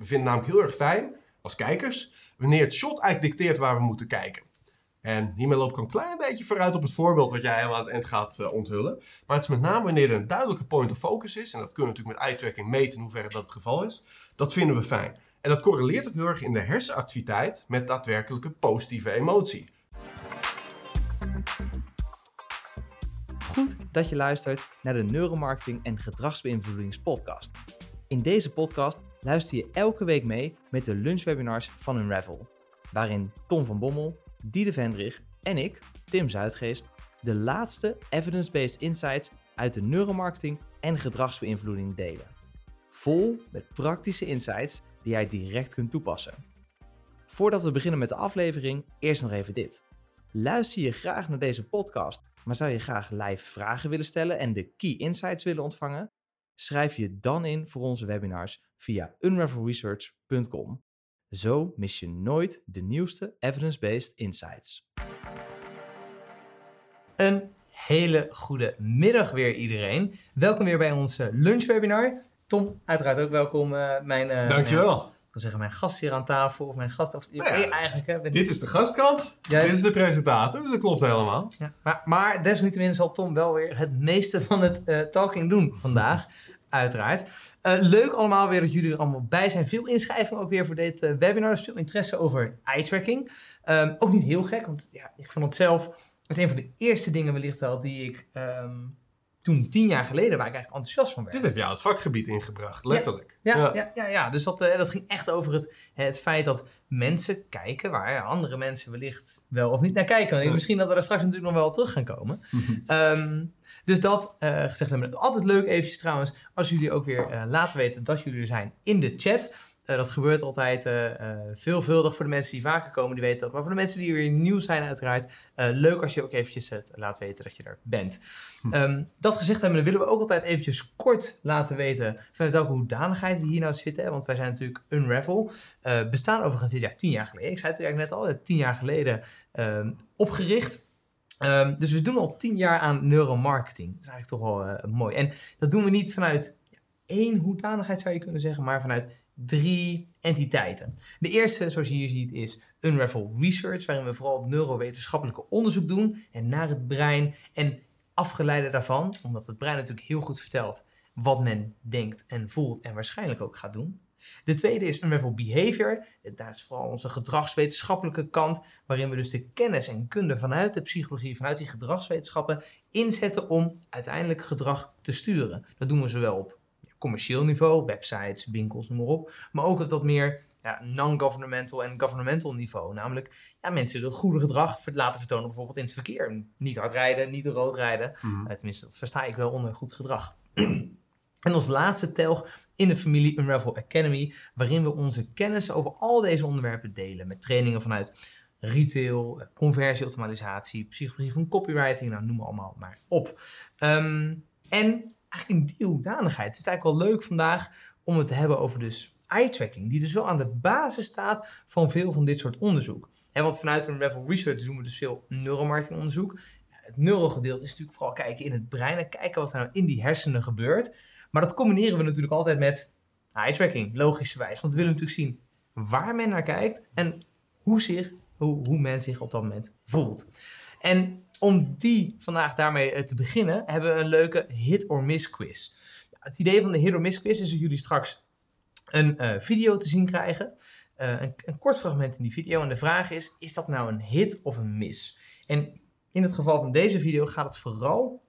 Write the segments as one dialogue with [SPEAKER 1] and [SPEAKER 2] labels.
[SPEAKER 1] We vinden namelijk heel erg fijn, als kijkers, wanneer het shot eigenlijk dicteert waar we moeten kijken. En hiermee loop ik een klein beetje vooruit op het voorbeeld wat jij aan het eind gaat uh, onthullen. Maar het is met name wanneer er een duidelijke point of focus is, en dat kunnen we natuurlijk met eye-tracking meten in hoeverre dat het geval is, dat vinden we fijn. En dat correleert ook heel erg in de hersenactiviteit met daadwerkelijke positieve emotie.
[SPEAKER 2] Goed dat je luistert naar de Neuromarketing en Gedragsbeïnvloedingspodcast. In deze podcast luister je elke week mee met de lunchwebinars van Unravel, waarin Tom van Bommel, Diede Vendrich en ik, Tim Zuidgeest, de laatste evidence-based insights uit de neuromarketing en gedragsbeïnvloeding delen. Vol met praktische insights die jij direct kunt toepassen. Voordat we beginnen met de aflevering, eerst nog even dit. Luister je graag naar deze podcast, maar zou je graag live vragen willen stellen en de key insights willen ontvangen? Schrijf je dan in voor onze webinars via unravelresearch.com. Zo mis je nooit de nieuwste evidence-based insights. Een hele goede middag weer iedereen. Welkom weer bij onze lunchwebinar. Tom, uiteraard ook welkom. Uh, mijn, uh,
[SPEAKER 1] Dankjewel.
[SPEAKER 2] Ik wil zeggen, mijn gast hier aan tafel, of mijn gast, of nou ja, eigenlijk. Hè,
[SPEAKER 1] dit is de gastkant, Juist. dit is de presentator, dus dat klopt helemaal.
[SPEAKER 2] Ja, maar, maar desalniettemin zal Tom wel weer het meeste van het uh, talking doen vandaag, uiteraard. Uh, leuk allemaal weer dat jullie er allemaal bij zijn. Veel inschrijvingen ook weer voor dit uh, webinar. Dus veel interesse over eye tracking. Um, ook niet heel gek, want ja, ik vond het zelf... Het is een van de eerste dingen wellicht wel die ik um, toen tien jaar geleden waar ik eigenlijk enthousiast van werd.
[SPEAKER 1] Dit heeft jou het vakgebied ingebracht, letterlijk.
[SPEAKER 2] Ja, ja, ja. ja, ja. dus dat, uh, dat ging echt over het, het feit dat mensen kijken waar andere mensen wellicht wel of niet naar kijken. Want misschien dat we daar straks natuurlijk nog wel op terug gaan komen. um, dus dat uh, gezegd hebben. Altijd leuk eventjes trouwens als jullie ook weer uh, laten weten dat jullie er zijn in de chat. Uh, dat gebeurt altijd veelvuldig voor de mensen die vaker komen, die weten dat. Maar voor de mensen die weer nieuw zijn uiteraard, leuk als je ook eventjes het laat weten dat je er bent. Hm. Um, dat gezegd hebben, willen we ook altijd eventjes kort laten weten vanuit welke hoedanigheid we hier nou zitten. Want wij zijn natuurlijk Unravel. bestaan overigens dit jaar tien jaar geleden. Ik zei het eigenlijk net al, tien jaar geleden ehm, opgericht. Um, dus we doen al tien jaar aan neuromarketing. Dat is eigenlijk toch wel uh, mooi. En dat doen we niet vanuit één hoedanigheid zou je kunnen zeggen, maar vanuit drie entiteiten. De eerste, zoals je hier ziet, is Unravel Research, waarin we vooral neurowetenschappelijke onderzoek doen en naar het brein en afgeleide daarvan, omdat het brein natuurlijk heel goed vertelt wat men denkt en voelt en waarschijnlijk ook gaat doen. De tweede is Unravel Behavior. Daar is vooral onze gedragswetenschappelijke kant, waarin we dus de kennis en kunde vanuit de psychologie, vanuit die gedragswetenschappen, inzetten om uiteindelijk gedrag te sturen. Dat doen we zowel op commercieel niveau, websites, winkels, noem maar op, maar ook op dat meer ja, non-governmental en governmental niveau. Namelijk ja, mensen dat goede gedrag laten vertonen, bijvoorbeeld in het verkeer. Niet hard rijden, niet rood rijden. Mm tenminste, dat versta ik wel onder goed gedrag. En als laatste telg in de familie Unravel Academy, waarin we onze kennis over al deze onderwerpen delen met trainingen vanuit retail, conversieautomatisatie, psychologie van copywriting, nou noem maar allemaal maar op. Um, en eigenlijk in die hoedanigheid is het eigenlijk wel leuk vandaag om het te hebben over dus eye-tracking, die dus wel aan de basis staat van veel van dit soort onderzoek. En want vanuit een Unravel Research doen we dus veel neuromarketing onderzoek. Het neurogedeelte is natuurlijk vooral kijken in het brein en kijken wat er nou in die hersenen gebeurt. Maar dat combineren we natuurlijk altijd met eye tracking, logischerwijs. Want we willen natuurlijk zien waar men naar kijkt en hoe, zich, hoe, hoe men zich op dat moment voelt. En om die vandaag daarmee eh, te beginnen, hebben we een leuke hit or miss quiz. Het idee van de hit or miss quiz is dat jullie straks een uh, video te zien krijgen. Uh, een, een, kort fragment in die video. En de vraag is, is dat nou een hit of een miss? En in het geval van deze video gaat het vooral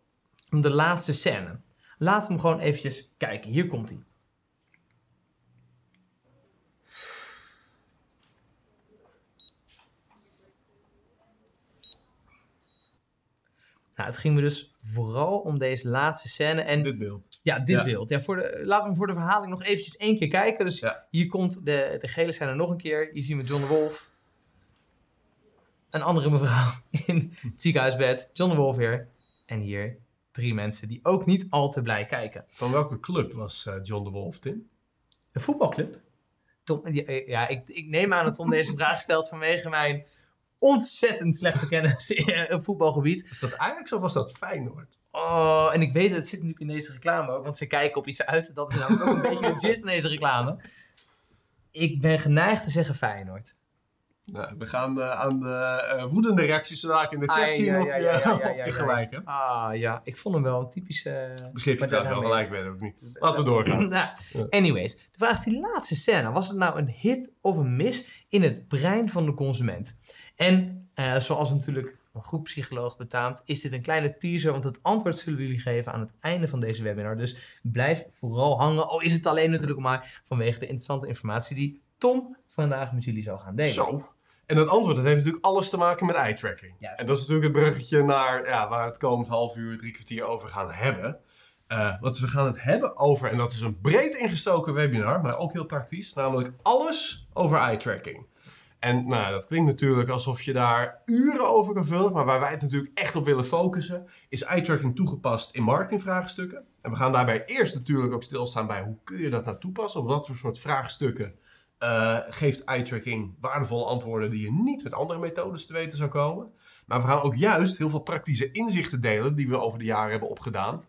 [SPEAKER 2] om de laatste scène. Laten we hem gewoon eventjes kijken. Hier komt hij. Nou, het ging me dus vooral om deze laatste scène. En,
[SPEAKER 1] dit beeld.
[SPEAKER 2] Ja, dit beeld. Ja, voor de, laten we voor de verhaling nog eventjes één keer kijken. Dus hier komt de, de gele scène nog een keer. Hier zien we John de Wolf. Een andere mevrouw in het ziekenhuisbed. John de Wolf weer. En hier drie mensen die ook niet al te blij kijken.
[SPEAKER 1] Van welke club was uh, John de Wolf, Tim?
[SPEAKER 2] De voetbalclub. Tom, ja, ik, ik, neem aan dat Tom deze vraag stelt vanwege mijn ontzettend slechte kennis in het voetbalgebied.
[SPEAKER 1] Is dat Ajax of was dat Feyenoord?
[SPEAKER 2] Oh, en ik weet het, zit natuurlijk in deze reclame ook, want ze kijken op iets uit. Dat is namelijk ook een beetje de gist in deze reclame. ik ben geneigd te zeggen Feyenoord.
[SPEAKER 1] Nou, we gaan uh, aan de uh, woedende reacties zo in de chat
[SPEAKER 2] Ah,
[SPEAKER 1] zien
[SPEAKER 2] ja,
[SPEAKER 1] of
[SPEAKER 2] ja,
[SPEAKER 1] je,
[SPEAKER 2] ja, ja,
[SPEAKER 1] of
[SPEAKER 2] ja,
[SPEAKER 1] je
[SPEAKER 2] ja.
[SPEAKER 1] gelijk hebt.
[SPEAKER 2] Ah ja, ik vond hem wel een typische...
[SPEAKER 1] Misschien heb je wel gelijk, ik ook niet. Laten we doorgaan.
[SPEAKER 2] Nou, anyways, de vraag is die laatste scène. Was het nou een hit of een mis in het brein van de consument? En eh, zoals natuurlijk een goed psycholoog betaamt, is dit een kleine teaser, want het antwoord zullen we jullie geven aan het einde van deze webinar. Dus blijf vooral hangen. Al is het alleen natuurlijk maar vanwege de interessante informatie die Tom vandaag met jullie zal gaan delen.
[SPEAKER 1] Zo. En het antwoord dat heeft natuurlijk alles te maken met eye tracking.
[SPEAKER 2] Juist.
[SPEAKER 1] En dat is natuurlijk het bruggetje naar ja, waar we het komend half uur, drie kwartier over gaan hebben. Eh, want we gaan het hebben over, en dat is een breed ingestoken webinar, maar ook heel praktisch, namelijk alles over eye tracking. En nou, dat klinkt natuurlijk alsof je daar uren over kan vullen, maar waar wij het natuurlijk echt op willen focussen, is eye tracking toegepast in marketingvraagstukken. En we gaan daarbij eerst natuurlijk ook stilstaan bij hoe kun je dat nou toepassen, op wat voor soort vraagstukken eh, geeft eye tracking waardevolle antwoorden die je niet met andere methodes te weten zou komen. Maar we gaan ook juist heel veel praktische inzichten delen die we over de jaren hebben opgedaan.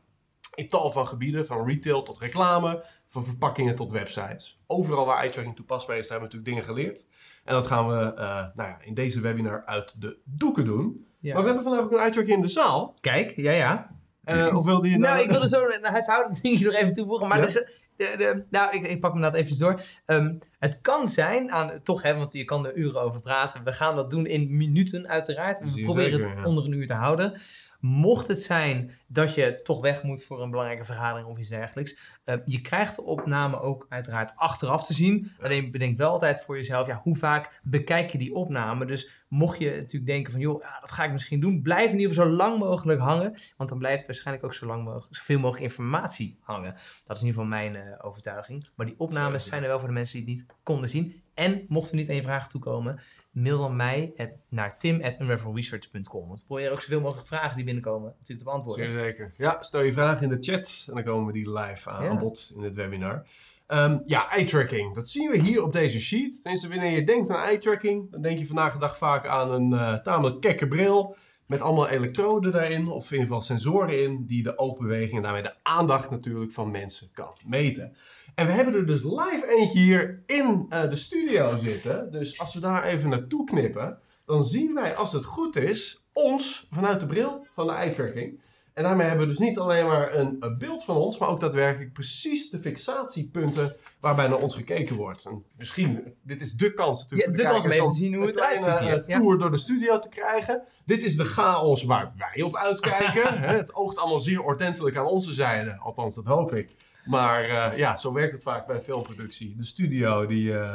[SPEAKER 1] In tal van gebieden, van retail tot reclame, van verpakkingen tot websites. Overal waar eye tracking toepasbaar is, hebben we natuurlijk dingen geleerd. En dat gaan we eh, nou ja, in deze webinar uit de doeken doen.
[SPEAKER 2] Ja.
[SPEAKER 1] Maar we hebben vandaag ook een tracking in de zaal.
[SPEAKER 2] Kijk, ja ja.
[SPEAKER 1] Eh, of wilde je
[SPEAKER 2] Nou, ik wilde zo een huishoudelijk dingetje nog even toevoegen. Maar
[SPEAKER 1] Ja?
[SPEAKER 2] dus, eh, de, de- nou, ik, ik pak hem inderdaad even door. Ehm, het kan zijn, aan, toch hè, want je kan er uren over praten. We gaan dat doen in minuten uiteraard. We proberen
[SPEAKER 1] zeker,
[SPEAKER 2] het
[SPEAKER 1] ja.
[SPEAKER 2] onder een uur te houden. Mocht het zijn dat je toch weg moet voor een belangrijke vergadering of iets dergelijks. eh, je krijgt de opname ook uiteraard achteraf te zien. Alleen bedenk wel altijd voor jezelf, ja, hoe vaak bekijk je die opname? Dus mocht je natuurlijk denken van, joh, ja, dat ga ik misschien doen. Blijf in ieder geval zo lang mogelijk hangen. Want dan blijft waarschijnlijk ook zo lang mogelijk, zoveel mogelijk informatie hangen. Dat is in ieder geval mijn eh, overtuiging. Maar die opnames zijn er wel voor de mensen die het niet konden zien. En mocht er niet je vraag toekomen, mail dan mij het, naar tim.unravelresearch.com. Want we proberen ook zoveel mogelijk vragen die binnenkomen natuurlijk te beantwoorden.
[SPEAKER 1] Zeer zeker. Ja, stel je vragen in de chat en dan komen we die live aan,
[SPEAKER 2] Ja.
[SPEAKER 1] aan bod in dit webinar. Ehm, ja, eye tracking. Dat zien we hier op deze sheet. Tenminste, wanneer je denkt aan eye tracking, dan denk je vandaag de dag vaak aan een eh, tamelijk kekke bril. Met allemaal elektroden daarin, of in ieder geval sensoren in, die de oogbeweging en daarmee de aandacht natuurlijk van mensen kan meten. En we hebben er dus live eentje hier in eh, de studio zitten. Dus als we daar even naartoe knippen, dan zien wij, als het goed is, ons vanuit de bril van de eye tracking. En daarmee hebben we dus niet alleen maar een, een beeld van ons, maar ook daadwerkelijk precies de fixatiepunten waarbij naar ons gekeken wordt. En misschien, dit is de kans natuurlijk.
[SPEAKER 2] Ja,
[SPEAKER 1] voor
[SPEAKER 2] de kans om even te zien hoe het eruit ziet hier.
[SPEAKER 1] eh,
[SPEAKER 2] Ja.
[SPEAKER 1] tour door de studio te krijgen. Dit is de chaos waar wij op uitkijken. Het oogt allemaal zeer ordentelijk aan onze zijde, althans dat hoop ik. Maar eh, ja, zo werkt het vaak bij filmproductie. De studio, die, eh,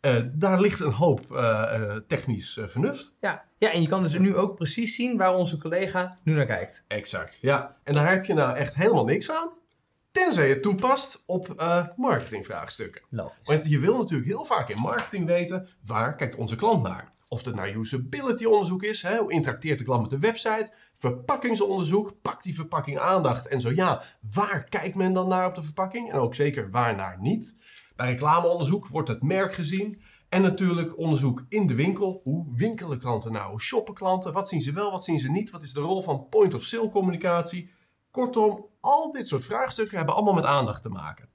[SPEAKER 1] eh, daar ligt een hoop technisch vernuft.
[SPEAKER 2] Ja. ja, en je kan dus nu ook precies zien waar onze collega nu naar kijkt.
[SPEAKER 1] Exact. Ja, en daar heb je nou echt helemaal niks aan. Tenzij je het toepast op marketingvraagstukken.
[SPEAKER 2] Logisch.
[SPEAKER 1] Want je wil natuurlijk heel vaak in marketing weten waar kijkt onze klant naar. Of het naar usability onderzoek is, hè, hoe interacteert de klant met de website, verpakkingsonderzoek, pakt die verpakking aandacht? En zo ja, waar kijkt men dan naar op de verpakking? En ook zeker waar naar niet. Bij reclameonderzoek wordt het merk gezien. En natuurlijk onderzoek in de winkel, hoe winkelen klanten nou, hoe shoppen klanten, wat zien ze wel, wat zien ze niet, wat is de rol van point of sale communicatie. Kortom, al dit soort vraagstukken hebben allemaal met aandacht te maken.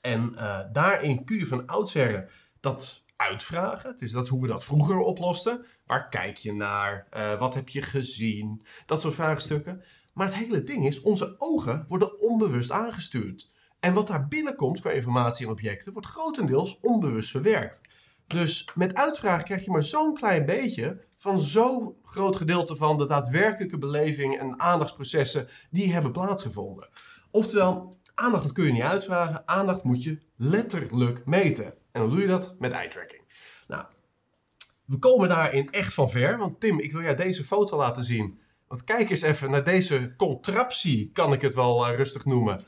[SPEAKER 1] En eh, daarin kun je van oudsher dat uitvragen. Het is, dat is hoe we dat vroeger oplosten. Waar kijk je naar? Eh, wat heb je gezien? Dat soort vraagstukken. Maar het hele ding is, onze ogen worden onbewust aangestuurd. En wat daar binnenkomt qua informatie en objecten, wordt grotendeels onbewust verwerkt. Dus met uitvragen krijg je maar zo'n klein beetje van zo'n groot gedeelte van de daadwerkelijke beleving en aandachtsprocessen die hebben plaatsgevonden. Oftewel, aandacht kun je niet uitvragen, aandacht moet je letterlijk meten. En hoe doe je dat? Met eye tracking. Nou, we komen daarin echt van ver, want Tim, ik wil jij deze foto laten zien. Want kijk eens even naar deze contraptie, kan ik het wel eh, rustig noemen.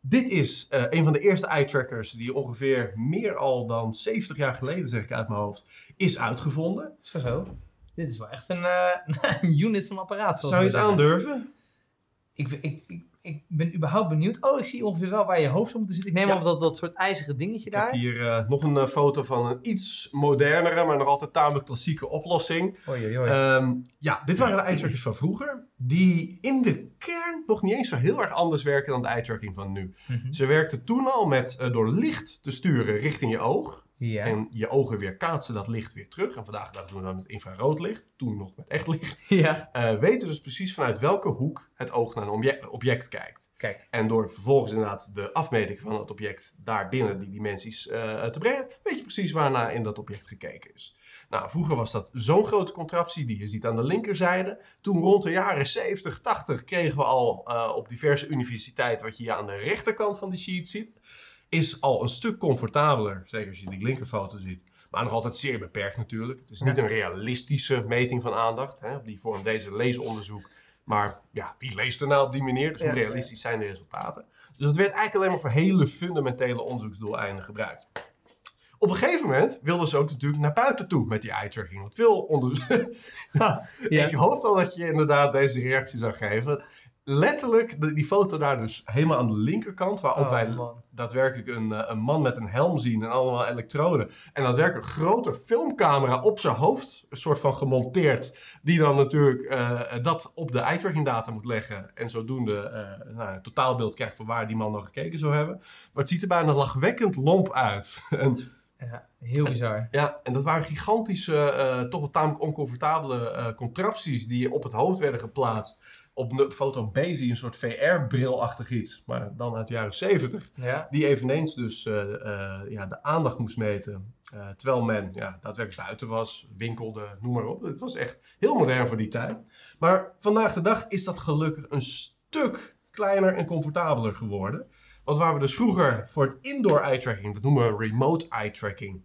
[SPEAKER 1] Dit is eh, een van de eerste eye trackers die ongeveer meer al dan 70 jaar geleden, zeg ik uit mijn hoofd, is uitgevonden.
[SPEAKER 2] Zo zo. Dit is wel echt een, eh, een unit van apparaat.
[SPEAKER 1] Zou je het aandurven?
[SPEAKER 2] Ik, ik, ik, ik ben überhaupt benieuwd. Oh, ik zie ongeveer wel waar je hoofd zou moeten zitten. Ik neem
[SPEAKER 1] Ja.
[SPEAKER 2] op dat, dat soort ijzige dingetje
[SPEAKER 1] Ik heb
[SPEAKER 2] daar.
[SPEAKER 1] hier eh, nog een eh, foto van een iets modernere, maar nog altijd tamelijk klassieke oplossing.
[SPEAKER 2] Oei, oei.
[SPEAKER 1] Ehm, ja, dit waren de eye trackers van vroeger, die in de kern nog niet eens zo heel erg anders werken dan de eye tracking van nu.
[SPEAKER 2] Mhm.
[SPEAKER 1] Ze werkten toen al met eh, door licht te sturen richting je oog.
[SPEAKER 2] Ja.
[SPEAKER 1] En je ogen weer kaatsen dat licht weer terug. En vandaag doen we dat met infrarood licht. Toen nog met echt licht.
[SPEAKER 2] ja.
[SPEAKER 1] Eh, weten dus precies vanuit welke hoek het oog naar een obje- object kijkt.
[SPEAKER 2] Kijk.
[SPEAKER 1] En door vervolgens inderdaad de afmeting van het object daar binnen die dimensies eh, te brengen, weet je precies waarna in dat object gekeken is. Nou, vroeger was dat zo'n grote contraptie die je ziet aan de linkerzijde. Toen rond de jaren 70, 80 kregen we al eh, op diverse universiteiten, wat je hier aan de rechterkant van de sheet ziet, is al een stuk comfortabeler. Zeker als je die linkerfoto ziet. Maar nog altijd zeer beperkt natuurlijk. Het is niet een realistische meting van aandacht. Hè, op die vorm deze leesonderzoek. Maar ja, wie leest er nou op die manier? Dus hoe realistisch zijn de resultaten? Dus dat werd eigenlijk alleen maar voor hele fundamentele onderzoeksdoeleinden gebruikt. Op een gegeven moment wilden ze ook natuurlijk naar buiten toe met die eye-tracking. Want veel onderzoek...
[SPEAKER 2] Ja.
[SPEAKER 1] Ik hoop dan dat je inderdaad deze reactie zou geven. Letterlijk, die foto daar dus helemaal aan de linkerkant, waarop
[SPEAKER 2] Oh,
[SPEAKER 1] wij
[SPEAKER 2] man.
[SPEAKER 1] daadwerkelijk een, eh, een man met een helm zien en allemaal elektroden. En daadwerkelijk een grote filmcamera op zijn hoofd, een soort van gemonteerd, die dan natuurlijk eh, dat op de eye-tracking data moet leggen. En zodoende eh, nou, een totaalbeeld krijgt van waar die man nog gekeken zou hebben. Maar het ziet er bijna lachwekkend lomp uit. en,
[SPEAKER 2] ja, heel bizar.
[SPEAKER 1] ja, en dat waren gigantische, toch wel tamelijk oncomfortabele contrapties die op het hoofd werden geplaatst. Op de foto B zie je een soort VR-brilachtig iets, maar dan uit de jaren 70.
[SPEAKER 2] Ja.
[SPEAKER 1] Die eveneens dus eh, eh, ja, de aandacht moest meten. eh, terwijl men ja, daadwerkelijk buiten was, winkelde, noem maar op. Het was echt heel modern voor die tijd. Maar vandaag de dag is dat gelukkig een stuk kleiner en comfortabeler geworden. Want waar we dus vroeger voor het indoor eye tracking, dat noemen we remote eye tracking.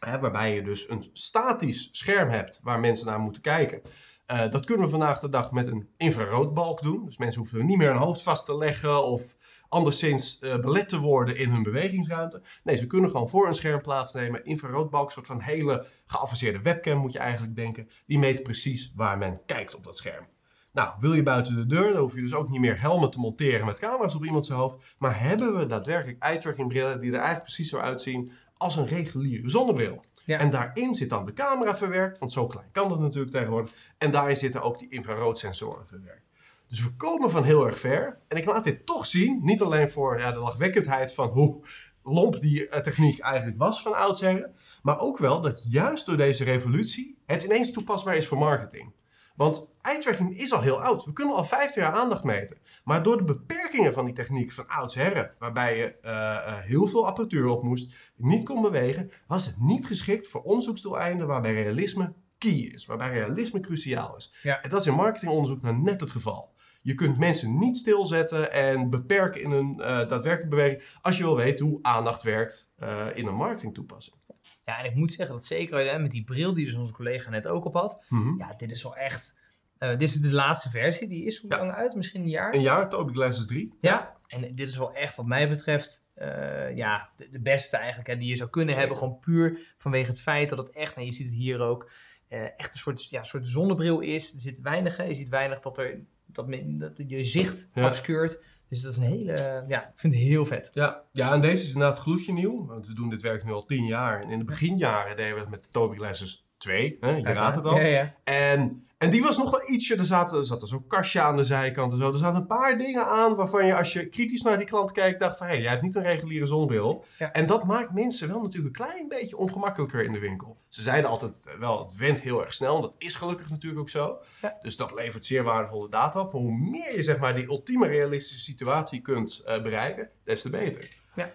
[SPEAKER 1] Hè, waarbij je dus een statisch scherm hebt waar mensen naar moeten kijken. Eh, dat kunnen we vandaag de dag met een infraroodbalk doen. Dus mensen hoeven niet meer hun hoofd vast te leggen of anderszins eh, belet te worden in hun bewegingsruimte. Nee, ze kunnen gewoon voor een scherm plaatsnemen. Infraroodbalk, een soort van hele geavanceerde webcam moet je eigenlijk denken. Die meet precies waar men kijkt op dat scherm. Nou, wil je buiten de deur, dan hoef je dus ook niet meer helmen te monteren met camera's op iemand zijn hoofd. Maar hebben we daadwerkelijk eye-tracking brillen die er eigenlijk precies zo uitzien als een reguliere zonnebril. En daarin zit dan de camera verwerkt, want zo klein kan dat natuurlijk tegenwoordig. En daarin zitten ook die infraroodsensoren verwerkt. Dus we komen van heel erg ver. En ik laat dit toch zien, niet alleen voor de lachwekkendheid van hoe lomp die eh, techniek eigenlijk was van oudsher. Maar ook wel dat juist door deze revolutie het ineens toepasbaar is voor marketing. Want eye-tracking is al heel oud. We kunnen al 50 jaar aandacht meten. Maar door de beperkingen van die techniek van oudsherren, waarbij je eh, eh, heel veel apparatuur op moest, niet kon bewegen, was het niet geschikt voor onderzoeksdoeleinden waarbij realisme key is, waarbij realisme cruciaal is.
[SPEAKER 2] Ja.
[SPEAKER 1] En dat is in marketingonderzoek nou net het geval. Je kunt mensen niet stilzetten en beperken in hun eh, daadwerkelijke beweging als je wil weten hoe aandacht werkt in een marketingtoepassing.
[SPEAKER 2] Ja, en ik moet zeggen dat zeker hè, met die bril die dus onze collega net ook op had.
[SPEAKER 1] Mhm.
[SPEAKER 2] Ja, dit is wel echt... eh, dit is de laatste versie. Die is hoe lang uit? Misschien een jaar?
[SPEAKER 1] Een jaar, Toby Glasses 3.
[SPEAKER 2] Ja, en dit is wel echt wat mij betreft eh, ja, de, de beste eigenlijk hè, die je zou kunnen
[SPEAKER 1] Zeker.
[SPEAKER 2] hebben. Gewoon puur vanwege het feit dat het echt, nou, je ziet het hier ook, eh, echt een soort, ja, soort zonnebril is. Er zit weinig, hè, je ziet weinig dat, er, dat, men, dat je zicht
[SPEAKER 1] Ja.
[SPEAKER 2] obscuurt. Dus dat is een hele, ja, ik vind het heel vet.
[SPEAKER 1] Ja, ja, en deze is inderdaad gloedje nieuw. Want we doen dit werk nu al tien jaar. En in de beginjaren deden we het met de Toby Glasses 2. Hè? Je raadt het al.
[SPEAKER 2] Ja, ja.
[SPEAKER 1] En, en die was nog wel ietsje. Er zat, er zat zo'n kastje aan de zijkant en zo. Er zaten een paar dingen aan waarvan je als je kritisch naar die klant kijkt, dacht van hé, jij hebt niet een reguliere zonnebril.
[SPEAKER 2] Ja.
[SPEAKER 1] En dat maakt mensen wel natuurlijk een klein beetje ongemakkelijker in de winkel. Ze zeiden altijd eh, wel, het went heel erg snel. En dat is gelukkig natuurlijk ook zo.
[SPEAKER 2] Ja.
[SPEAKER 1] Dus dat levert zeer waardevolle data op. Maar hoe meer je zeg maar die ultieme realistische situatie kunt eh, bereiken, des te beter.
[SPEAKER 2] Ja.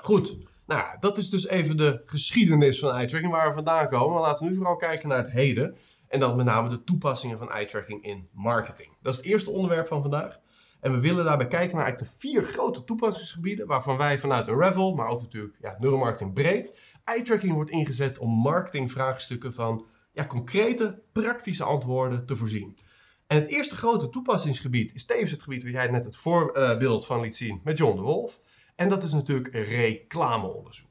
[SPEAKER 1] Goed. Nou, dat is dus even de geschiedenis van eye-tracking waar we vandaan komen. Maar laten we nu vooral kijken naar het heden. En dan met name de toepassingen van eye-tracking in marketing. Dat is het eerste onderwerp van vandaag. En we willen daarbij kijken naar eigenlijk de vier grote toepassingsgebieden, waarvan wij vanuit Revel, maar ook natuurlijk ja, neuromarketing breed, eye-tracking wordt ingezet om marketingvraagstukken van ja, concrete, praktische antwoorden te voorzien. En het eerste grote toepassingsgebied is tevens het gebied waar jij net het voorbeeld van liet zien met John de Wolf. En dat is natuurlijk reclameonderzoek.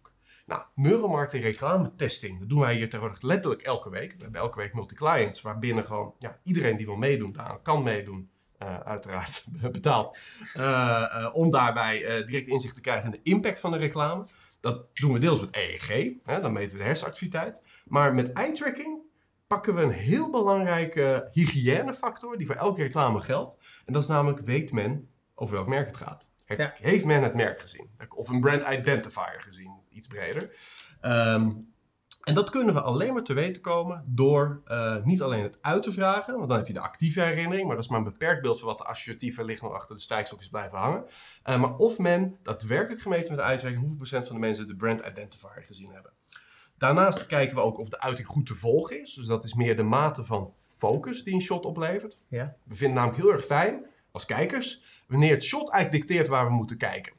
[SPEAKER 1] Nou, neuromarketing reclame testing, dat doen wij hier tegenwoordig letterlijk elke week. We hebben elke week multi-clients, waarbinnen gewoon ja, iedereen die wil meedoen, daar kan meedoen, eh, uiteraard betaald, eh, eh, om daarbij direct inzicht te krijgen in de impact van de reclame. Dat doen we deels met EEG, hè, dan meten we de hersenactiviteit. Maar met eye-tracking pakken we een heel belangrijke hygiënefactor die voor elke reclame geldt. En dat is namelijk, weet men over welk merk het gaat? Heeft men het merk gezien? Of een brand identifier gezien, iets breder. Ehm, en dat kunnen we alleen maar te weten komen door uh, niet alleen het uit te vragen, want dan heb je de actieve herinnering, maar dat is maar een beperkt beeld van wat de associatieve licht nog achter de strijkstok is blijven hangen. Uh, maar of men daadwerkelijk gemeten met de uitwerking hoeveel procent van de mensen de brand identifier gezien hebben. Daarnaast kijken we ook of de uiting goed te volgen is. Dus dat is meer de mate van focus die een shot oplevert.
[SPEAKER 2] Ja.
[SPEAKER 1] We vinden namelijk heel erg fijn als kijkers wanneer het shot eigenlijk dicteert waar we moeten kijken.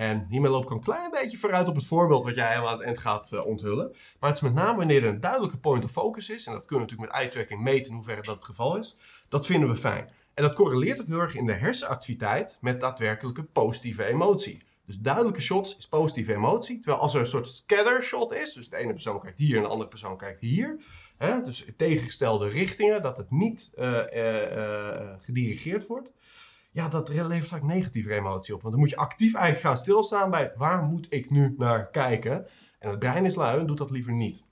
[SPEAKER 1] En hiermee loop ik een klein beetje vooruit op het voorbeeld wat jij helemaal aan het eind gaat uh, onthullen. Maar het is met name wanneer er een duidelijke point of focus is. En dat kunnen we natuurlijk met eye-tracking meten in hoeverre dat het geval is. Dat vinden we fijn. En dat correleert ook heel erg in de hersenactiviteit met daadwerkelijke positieve emotie. Dus duidelijke shots is positieve emotie. Terwijl als er een soort scatter shot is, dus de ene persoon kijkt hier en de andere persoon kijkt hier. Hè, dus tegengestelde richtingen, dat het niet uh, uh, gedirigeerd wordt. Ja, dat levert vaak negatieve emotie op. Want dan moet je actief eigenlijk gaan stilstaan bij waar moet ik nu naar kijken. En het brein is lui en doet dat liever niet.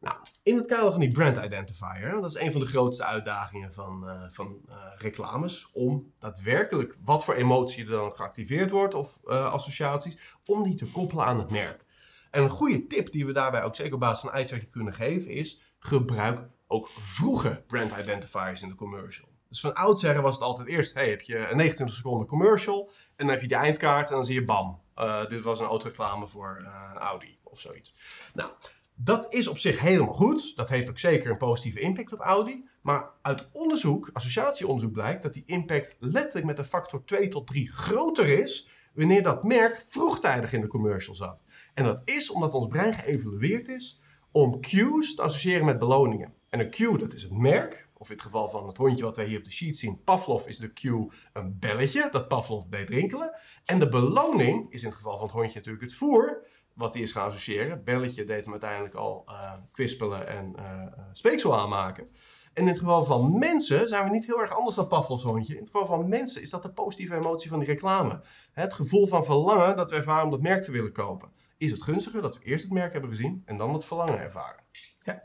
[SPEAKER 1] Nou, in het kader van die brand identifier, dat is een van de grootste uitdagingen van, uh, van uh, reclames, om daadwerkelijk wat voor emotie er dan geactiveerd wordt of uh, associaties, om die te koppelen aan het merk. En een goede tip die we daarbij ook zeker op basis van uitwerking kunnen geven is, gebruik ook vroege brand identifiers in de commercial. Dus van oudsher was het altijd eerst, hey, heb je een 29 seconden commercial en dan heb je die eindkaart en dan zie je bam, dit was een autoreclame voor een Audi of zoiets. Nou, dat is op zich helemaal goed. Dat heeft ook zeker een positieve impact op Audi. Maar uit onderzoek, associatieonderzoek blijkt dat die impact letterlijk met een factor 2 tot 3 groter is wanneer dat merk vroegtijdig in de commercial zat. En dat is omdat ons brein geëvalueerd is om cues te associëren met beloningen. En een cue, dat is het merk, of in het geval van het hondje wat wij hier op de sheet zien, Pavlov is de cue een belletje, dat Pavlov deed rinkelen. En de beloning is in het geval van het hondje natuurlijk het voer, wat hij is gaan associëren. Belletje deed hem uiteindelijk al uh, kwispelen en uh, speeksel aanmaken. En in het geval van mensen zijn we niet heel erg anders dan Pavlov's hondje. In het geval van mensen is dat de positieve emotie van die reclame. Het gevoel van verlangen dat we ervaren om dat merk te willen kopen. Is het gunstiger dat we eerst het merk hebben gezien en dan het verlangen ervaren?
[SPEAKER 2] Ja.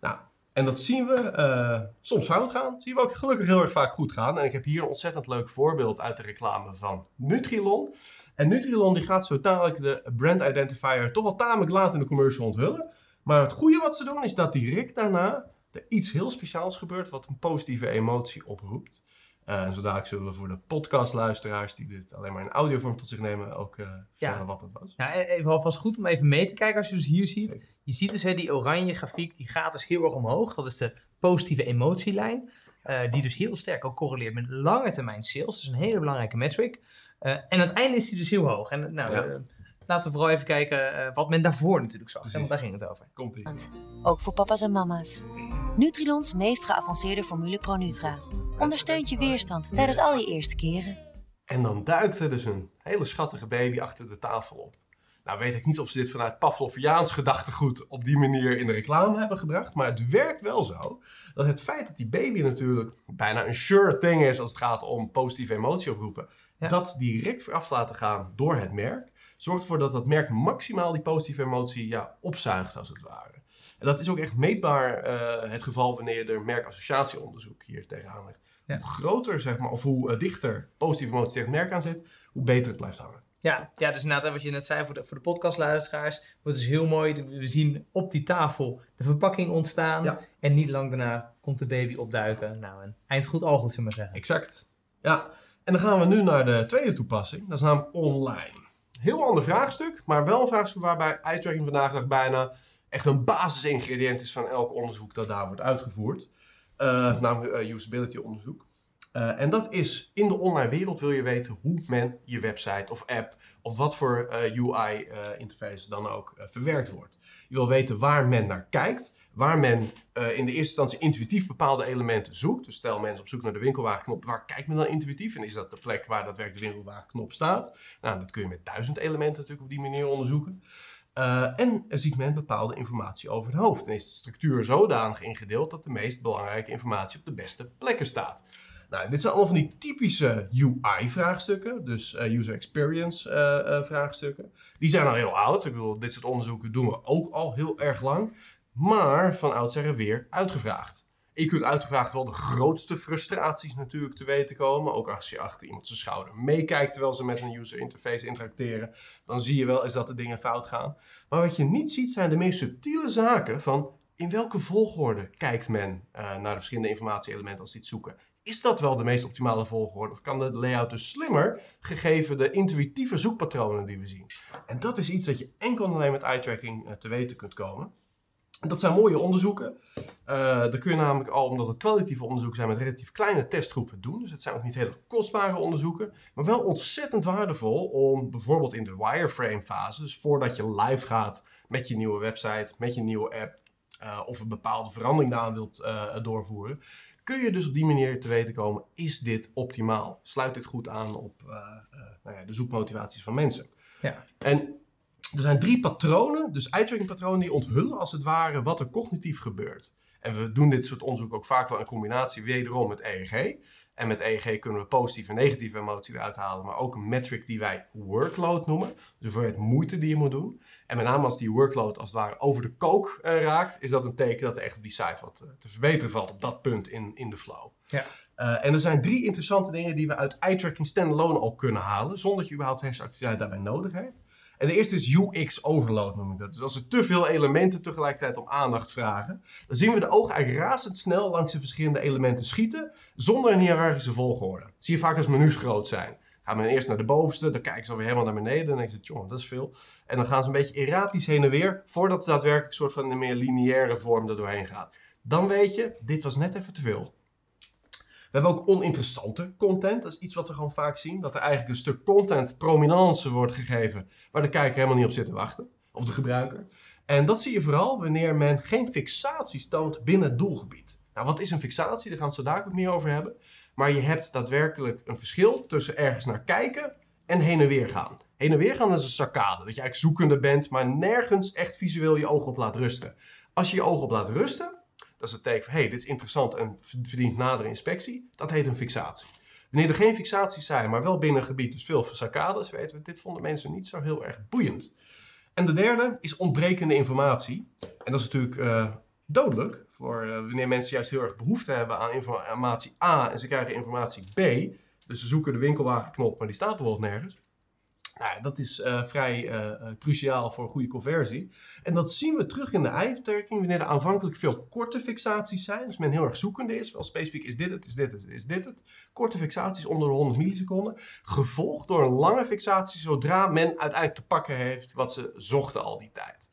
[SPEAKER 1] Nou, en dat zien we uh, soms fout gaan. Zien we ook gelukkig heel erg vaak goed gaan. En ik heb hier een ontzettend leuk voorbeeld uit de reclame van Nutrilon. En Nutrilon die gaat zo dadelijk de brand identifier toch wel tamelijk laat in de commercial onthullen. Maar het goede wat ze doen is dat direct daarna er iets heel speciaals gebeurt wat een positieve emotie oproept. Uh, en zo dadelijk zullen we voor de podcastluisteraars die dit alleen maar in audiovorm tot zich nemen ook uh, vertellen
[SPEAKER 2] Ja.
[SPEAKER 1] wat dat was.
[SPEAKER 2] Ja, even alvast goed om even mee te kijken als je dus hier ziet. Je ziet dus hè, die oranje grafiek, die gaat dus heel erg omhoog. Dat is de positieve emotielijn. eh, die dus heel sterk ook correleert met lange termijn sales. Dus een hele belangrijke metric. Eh, en aan het einde is die dus heel hoog. En nou,
[SPEAKER 1] Ja.
[SPEAKER 2] eh, laten we vooral even kijken eh, wat men daarvoor natuurlijk zag.
[SPEAKER 1] Precies.
[SPEAKER 2] Want daar ging het over.
[SPEAKER 1] Komt ie.
[SPEAKER 3] Ook voor papa's en mama's. Nutrilons meest geavanceerde formule ProNutra. Ondersteunt je weerstand tijdens al je eerste keren.
[SPEAKER 1] En dan duikt er dus een hele schattige baby achter de tafel op. Nou weet ik niet of ze dit vanuit Pavloviaans gedachtegoed op die manier in de reclame hebben gebracht. Maar het werkt wel zo dat het feit dat die baby natuurlijk bijna een sure thing is als het gaat om positieve emotie oproepen.
[SPEAKER 2] Ja.
[SPEAKER 1] Dat direct vooraf te laten gaan door het merk. Zorgt ervoor dat dat merk maximaal die positieve emotie ja, opzuigt als het ware. En dat is ook echt meetbaar eh, het geval wanneer je er merkassociatieonderzoek hier tegenaan legt.
[SPEAKER 2] Ja.
[SPEAKER 1] Hoe groter, zeg maar, of hoe eh, dichter positieve emotie tegen het merk aan zit, hoe beter het blijft hangen.
[SPEAKER 2] Ja, ja, dus inderdaad, wat je net zei voor de, voor de podcastluisteraars. wordt dus heel mooi. We zien op die tafel de verpakking ontstaan.
[SPEAKER 1] Ja.
[SPEAKER 2] En niet lang daarna komt de baby opduiken. Nou, en eind goed, al goed, zullen we maar zeggen.
[SPEAKER 1] Exact. Ja, en dan gaan we nu naar de tweede toepassing. Dat is namelijk online. Heel ander vraagstuk, maar wel een vraagstuk waarbij uitwerking vandaag dag bijna echt een basisingrediënt is van elk onderzoek dat daar wordt uitgevoerd. Eh, namelijk eh, usability onderzoek. Eh, en dat is in de online wereld wil je weten hoe men je website of app of wat voor UI interface dan ook verwerkt wordt. Je wil weten waar men naar kijkt, waar men in de eerste instantie intuïtief bepaalde elementen zoekt. Dus stel mensen op zoek naar de winkelwagenknop, waar kijkt men dan intuïtief? En is dat de plek waar daadwerkelijk de winkelwagenknop staat? Nou, dat kun je met duizend elementen natuurlijk op die manier onderzoeken. Eh, en ziet men bepaalde informatie over het hoofd. En is de structuur zodanig ingedeeld dat de meest belangrijke informatie op de beste plekken staat. Nou, dit zijn allemaal van die typische UI-vraagstukken, dus eh, user experience eh. Die zijn al heel oud. Ik bedoel, dit soort onderzoeken doen we ook al heel erg lang. Maar van oudsher weer uitgevraagd. Je kunt uitgevraagd wel de grootste frustraties natuurlijk te weten komen. Ook als je achter iemand zijn schouder meekijkt terwijl ze met een user interface interacteren. Dan zie je wel eens dat de dingen fout gaan. Maar wat je niet ziet zijn de meest subtiele zaken van in welke volgorde kijkt men uh, naar de verschillende informatie-elementen als die het zoeken. Is dat wel de meest optimale volgorde? Of kan de layout dus slimmer, gegeven de intuïtieve zoekpatronen die we zien? En dat is iets dat je enkel en alleen met eye-tracking uh, te weten kunt komen. Dat zijn mooie onderzoeken. Uh, dat kun je namelijk al, omdat het kwalitatieve onderzoeken zijn, met relatief kleine testgroepen doen. Dus het zijn ook niet hele kostbare onderzoeken. Maar wel ontzettend waardevol om bijvoorbeeld in de wireframe fase, dus voordat je live gaat met je nieuwe website, met je nieuwe app, uh, of een bepaalde verandering daaraan wilt uh, doorvoeren, kun je dus op die manier te weten komen, is dit optimaal? Sluit dit goed aan op nou ja, de zoekmotivaties van mensen?
[SPEAKER 2] Ja.
[SPEAKER 1] En er zijn drie patronen, dus eye-tracking patronen, die onthullen als het ware wat er cognitief gebeurt. En we doen dit soort onderzoek ook vaak wel in combinatie wederom met EEG. En met EEG kunnen we positieve en negatieve emotie eruit halen, maar ook een metric die wij workload noemen. Dus de hoeveelheid moeite die je moet doen. En met name als die workload als het ware over de kook uh, raakt, is dat een teken dat er echt op die site wat uh, te verbeteren valt op dat punt in, in de flow.
[SPEAKER 2] Ja.
[SPEAKER 1] Uh, en er zijn drie interessante dingen die we uit eye-tracking standalone al kunnen halen, zonder dat je überhaupt hersenactiviteit daarbij nodig hebt. En de eerste is UX overload noem ik dat. Dus als er te veel elementen tegelijkertijd om aandacht vragen, dan zien we de ogen eigenlijk razendsnel langs de verschillende elementen schieten, zonder een hiërarchische volgorde. Dat zie je vaak als menus groot zijn. Gaan we eerst naar de bovenste, dan kijken ze alweer helemaal naar beneden. En dan denken ze, jongen, dat is veel. En dan gaan ze een beetje erratisch heen en weer, voordat ze daadwerkelijk een soort van een meer lineaire vorm er doorheen gaat. Dan weet je, dit was net even te veel. We hebben ook oninteressante content. Dat is iets wat we gewoon vaak zien. Dat er eigenlijk een stuk content prominence wordt gegeven waar de kijker helemaal niet op zit te wachten. Of de gebruiker. En dat zie je vooral wanneer men geen fixaties toont binnen het doelgebied. Nou, wat is een fixatie? Daar gaan we het zo ook meer over hebben. Maar je hebt daadwerkelijk een verschil tussen ergens naar kijken en heen en weer gaan. Heen en weer gaan is een saccade. Dat je eigenlijk zoekende bent, maar nergens echt visueel je ogen op laat rusten. Als je je ogen op laat rusten, dat is het teken van, hé, hey, dit is interessant en verdient nadere inspectie. Dat heet een fixatie. Wanneer er geen fixaties zijn, maar wel binnen een gebied, dus veel saccades, weten we, dit vonden mensen niet zo heel erg boeiend. En de derde is ontbrekende informatie. En dat is natuurlijk uh, dodelijk, voor uh, wanneer mensen juist heel erg behoefte hebben aan informatie A en ze krijgen informatie B. Dus ze zoeken de winkelwagenknop, maar die staat bijvoorbeeld nergens. Nou, dat is uh, vrij uh, uh, cruciaal voor een goede conversie. En dat zien we terug in de eye-tracking wanneer er aanvankelijk veel korte fixaties zijn. Dus men heel erg zoekende is. Wel specifiek is dit het, is dit het, is dit het. Korte fixaties onder de 100 milliseconden. Gevolgd door een lange fixatie zodra men uiteindelijk te pakken heeft wat ze zochten al die tijd.